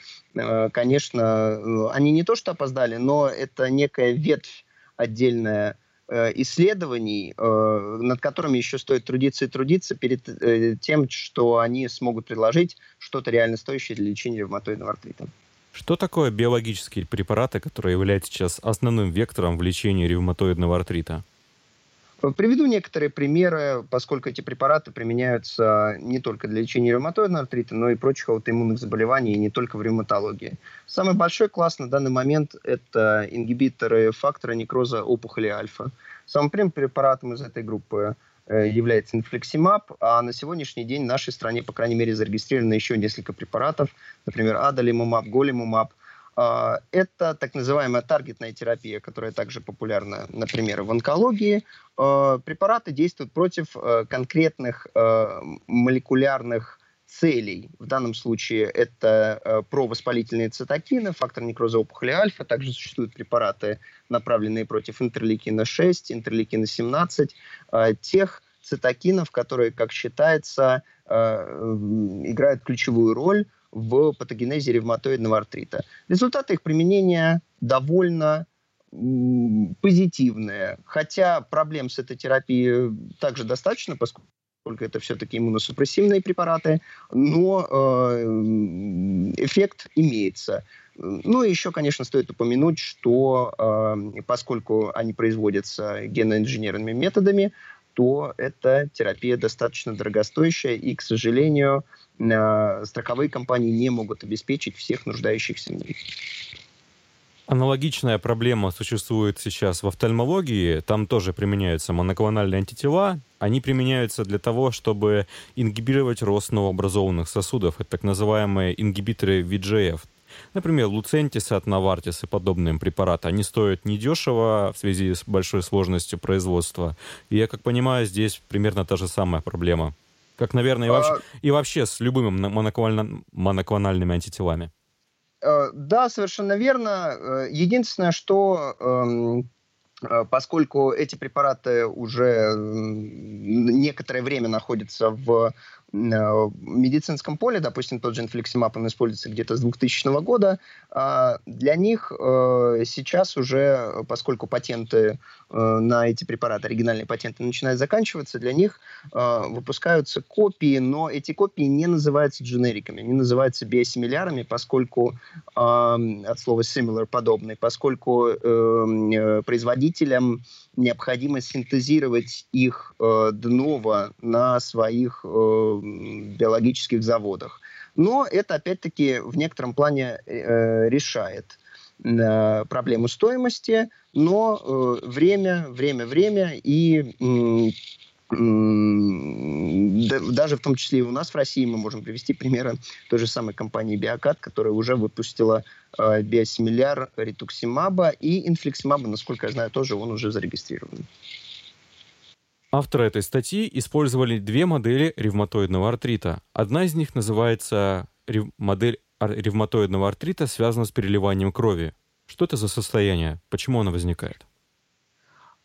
конечно, э, они не то что опоздали, но это некая ветвь отдельная э, исследований, над которыми еще стоит трудиться и трудиться перед тем, что они смогут предложить что-то реально стоящее для лечения ревматоидного артрита. Что такое биологические препараты, которые являются сейчас основным вектором в лечении ревматоидного артрита? Приведу некоторые примеры, поскольку эти препараты применяются не только для лечения ревматоидного артрита, но и прочих аутоиммунных заболеваний, и не только в ревматологии. Самый большой класс на данный момент – это ингибиторы фактора некроза опухоли альфа. Самым первым препаратом из этой группы э, является инфлексимаб, а на сегодняшний день в нашей стране, по крайней мере, зарегистрировано еще несколько препаратов, например, адалимумаб, голимумаб, а, это так называемая таргетная терапия, которая также популярна, например, в онкологии. А, препараты действуют против э, конкретных э, молекулярных целей. В данном случае это э, провоспалительные цитокины, фактор некроза опухоли альфа. Также существуют препараты, направленные против интерлейкина 6, интерлейкина 17, тех цитокинов, которые, как считается, играют ключевую роль в патогенезе ревматоидного артрита. Результаты их применения довольно позитивные, хотя проблем с этой терапией также достаточно, поскольку это все-таки иммуносупрессивные препараты, но э, эффект имеется. Ну и еще, конечно, стоит упомянуть, что э, поскольку они производятся геноинженерными методами, то эта терапия достаточно дорогостоящая, и, к сожалению, э, страховые компании не могут обеспечить всех нуждающихся в них. Аналогичная проблема существует сейчас в офтальмологии. Там тоже применяются моноклональные антитела. Они применяются для того, чтобы ингибировать рост новообразованных сосудов. Это так называемые ингибиторы VGF. Например, Луцентис от Навартис и подобные препараты, они стоят недешево в связи с большой сложностью производства. И я как понимаю, здесь примерно та же самая проблема. Как, наверное, и вообще, а... и вообще с любыми моноклональными, моноклональными антителами. Э, да, совершенно верно. Э, единственное, что эм, э, поскольку эти препараты уже некоторое время находятся в Э, медицинском поле, допустим, тот же инфлексимаб, он используется где-то с 2000 года, а для них э, сейчас уже, поскольку патенты э, на эти препараты, оригинальные патенты начинают заканчиваться, для них выпускаются копии, но эти копии не называются дженериками, не называются биосимилярами, поскольку от слова similar, подобный, поскольку производителям необходимо синтезировать их э, дново на своих э, биологических заводах. Но это, опять-таки, в некотором плане э, решает э, проблему стоимости, но э, время, время, время и даже в том числе и у нас в России мы можем привести примеры той же самой компании Биокат, которая уже выпустила э, биосимиляр ритуксимаба и инфликсимаба, насколько я знаю, тоже он уже зарегистрирован. Авторы этой статьи использовали две модели ревматоидного артрита. Одна из них называется рев... модель ревматоидного артрита, связана с переливанием крови. Что это за состояние? Почему оно возникает?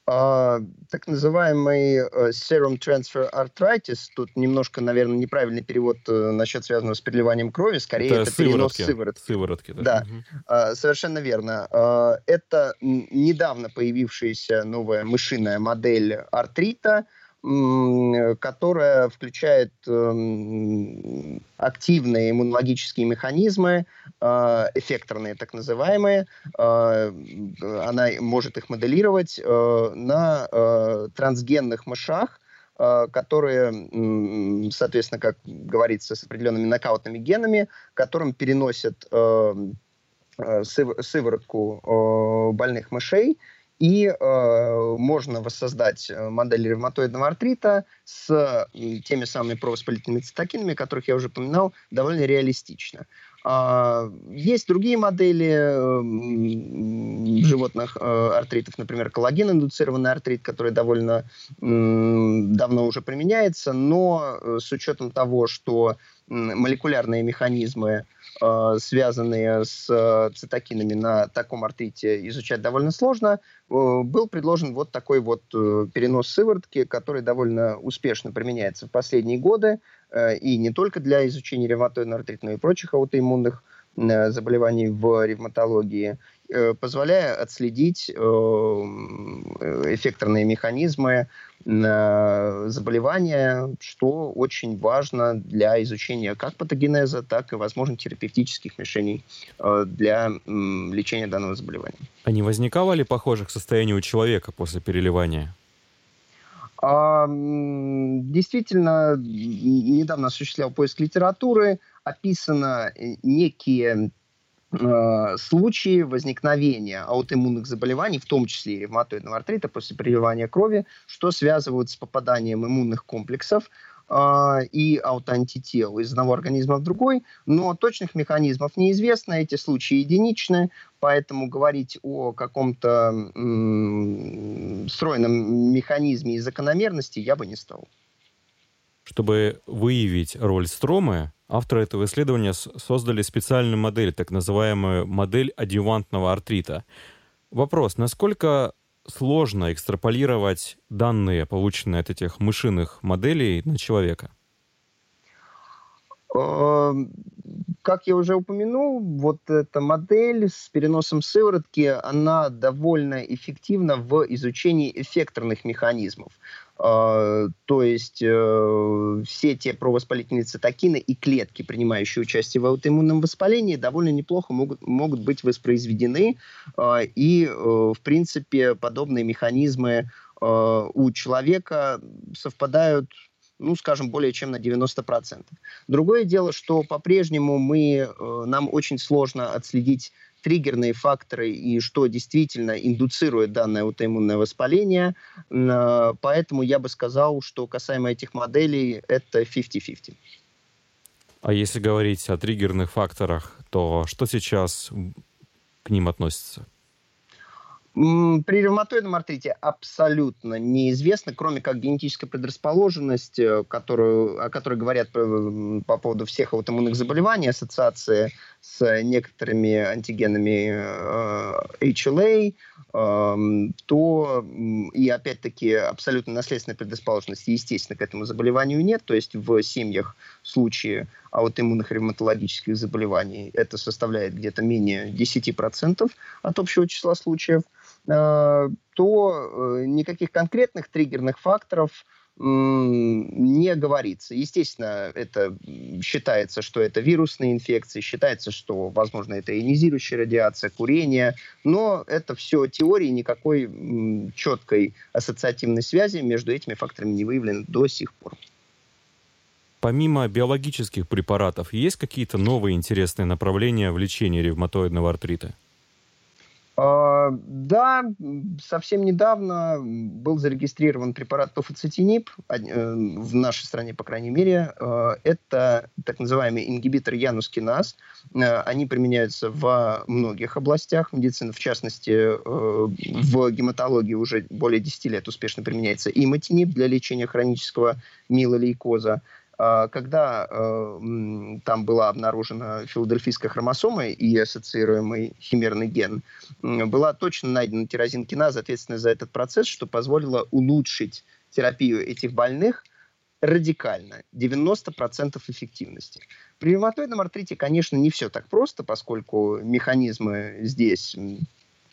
А, так называемый э, serum transfer arthritis, тут немножко, наверное, неправильный перевод э, насчет связанного с переливанием крови, скорее это, это перенос сыворотки. Сыворотки, да. да. Угу. Совершенно верно. А, это недавно появившаяся новая мышиная модель артрита, которая включает эм, активные иммунологические механизмы, э, эффекторные так называемые. Э, она может их моделировать э, на трансгенных мышах, которые, соответственно, как говорится, с определенными нокаутными генами, которым переносят сыворотку больных мышей и э, можно воссоздать э, модель ревматоидного артрита с теми самыми провоспалительными цитокинами, которых я уже упоминал, довольно реалистично. Э, есть другие модели э, животных э, артритов, например, коллаген-индуцированный артрит, который довольно э, давно уже применяется, но э, с учетом того, что молекулярные механизмы Э, связанные с э, цитокинами на таком артрите, изучать довольно сложно, э, был предложен вот такой вот перенос сыворотки, который довольно успешно применяется в последние годы, и не только для изучения ревматоидного артрита, но и прочих аутоиммунных заболеваний в ревматологии. Э, позволяя отследить э, эффекторные механизмы заболевания, что очень важно для изучения как патогенеза, так и, возможно, терапевтических решений э, для лечения данного заболевания. А не возникало ли похожих состояний у человека после переливания? А, действительно, недавно осуществлял поиск литературы, описано некие Э, случаи возникновения аутоиммунных заболеваний, в том числе и ревматоидного артрита после переливания крови, что связывают с попаданием иммунных комплексов э, и аутоантител из одного организма в другой, но точных механизмов неизвестно, эти случаи единичны, поэтому говорить о каком-то м- стройном механизме и закономерности я бы не стал. Чтобы выявить роль стромы, Авторы этого исследования создали специальную модель, так называемую модель адъювантного артрита. Вопрос, насколько сложно экстраполировать данные, полученные от этих мышиных моделей, на человека? Как я уже упомянул, вот эта модель с переносом сыворотки, она довольно эффективна в изучении эффекторных механизмов. Э, то есть э, все те провоспалительные цитокины и клетки, принимающие участие в аутоиммунном воспалении, довольно неплохо могут, могут быть воспроизведены. Э, и, в принципе, подобные механизмы у человека совпадают ну, скажем, более чем на 90%. Другое дело, что по-прежнему мы, нам очень сложно отследить триггерные факторы и что действительно индуцирует данное аутоиммунное воспаление. А, поэтому я бы сказал, что касаемо этих моделей, это 50-50. А если говорить о триггерных факторах, то что сейчас к ним относится? При ревматоидном артрите абсолютно неизвестно, кроме как генетическая предрасположенность, э, которую, о которой говорят по, э, по поводу всех аутоиммунных заболеваний, ассоциации с некоторыми антигенами э, HLA, э, то и опять-таки абсолютно наследственной предрасположенности, естественно, к этому заболеванию нет. То есть в семьях в случае аутоиммунных ревматологических заболеваний это составляет где-то менее 10% от общего числа случаев. Э, то э, никаких конкретных триггерных факторов не говорится. Естественно, это считается, что это вирусные инфекции, считается, что, возможно, это ионизирующая радиация, курение, но это все теории, никакой четкой ассоциативной связи между этими факторами не выявлено до сих пор. Помимо биологических препаратов, есть какие-то новые интересные направления в лечении ревматоидного артрита? А, да, совсем недавно был зарегистрирован препарат тофоцетинип, э, в нашей стране, по крайней мере. А, это так называемый ингибитор янускиназ. Э, они применяются во многих областях медицины, в частности, э, в гематологии уже более 10 лет успешно применяется иматинип для лечения хронического милолейкоза. А, когда э, там была обнаружена филадельфийская хромосома и ассоциируемый химерный ген, была точно найдена тирозинкиназа, ответственная за этот процесс, что позволило улучшить терапию этих больных радикально, 90% эффективности. При ревматоидном артрите, конечно, не все так просто, поскольку механизмы здесь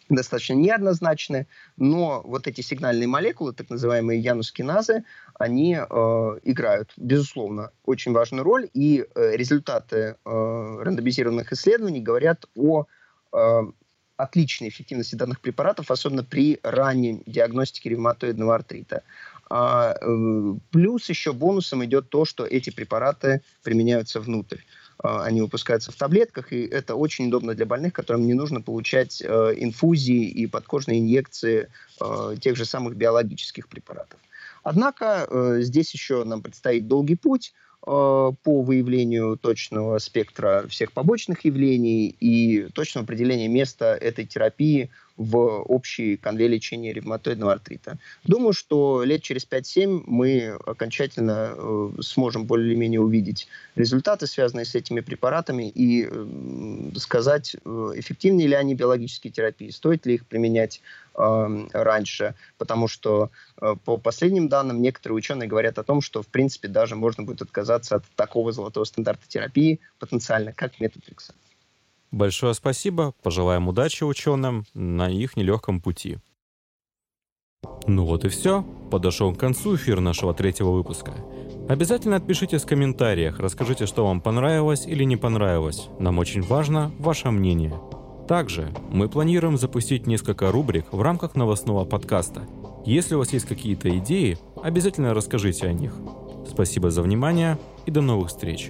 достаточно неоднозначны, но вот эти сигнальные молекулы, так называемые янускиназы, они э, играют, безусловно, очень важную роль, и э, результаты э, рандомизированных исследований говорят о э, отличной эффективности данных препаратов, особенно при ранней диагностике ревматоидного артрита. А, э, плюс еще бонусом идет то, что эти препараты применяются внутрь. А, они выпускаются в таблетках, и это очень удобно для больных, которым не нужно получать э, инфузии и подкожные инъекции э, тех же самых биологических препаратов. Однако э, здесь еще нам предстоит долгий путь по выявлению точного спектра всех побочных явлений и точного определения места этой терапии в общей конве лечения ревматоидного артрита. Думаю, что лет через 5-7 мы окончательно э, сможем более-менее увидеть результаты, связанные с этими препаратами, и э, сказать, э, эффективнее ли они биологические терапии, стоит ли их применять э, раньше, потому что э, по последним данным некоторые ученые говорят о том, что в принципе даже можно будет отказаться от такого золотого стандарта терапии потенциально, как метод Рикса. Большое спасибо, пожелаем удачи ученым на их нелегком пути. Ну вот и все. Подошел к концу эфир нашего третьего выпуска. Обязательно отпишите в комментариях, расскажите, что вам понравилось или не понравилось. Нам очень важно ваше мнение. Также мы планируем запустить несколько рубрик в рамках новостного подкаста. Если у вас есть какие-то идеи, обязательно расскажите о них. Спасибо за внимание и до новых встреч.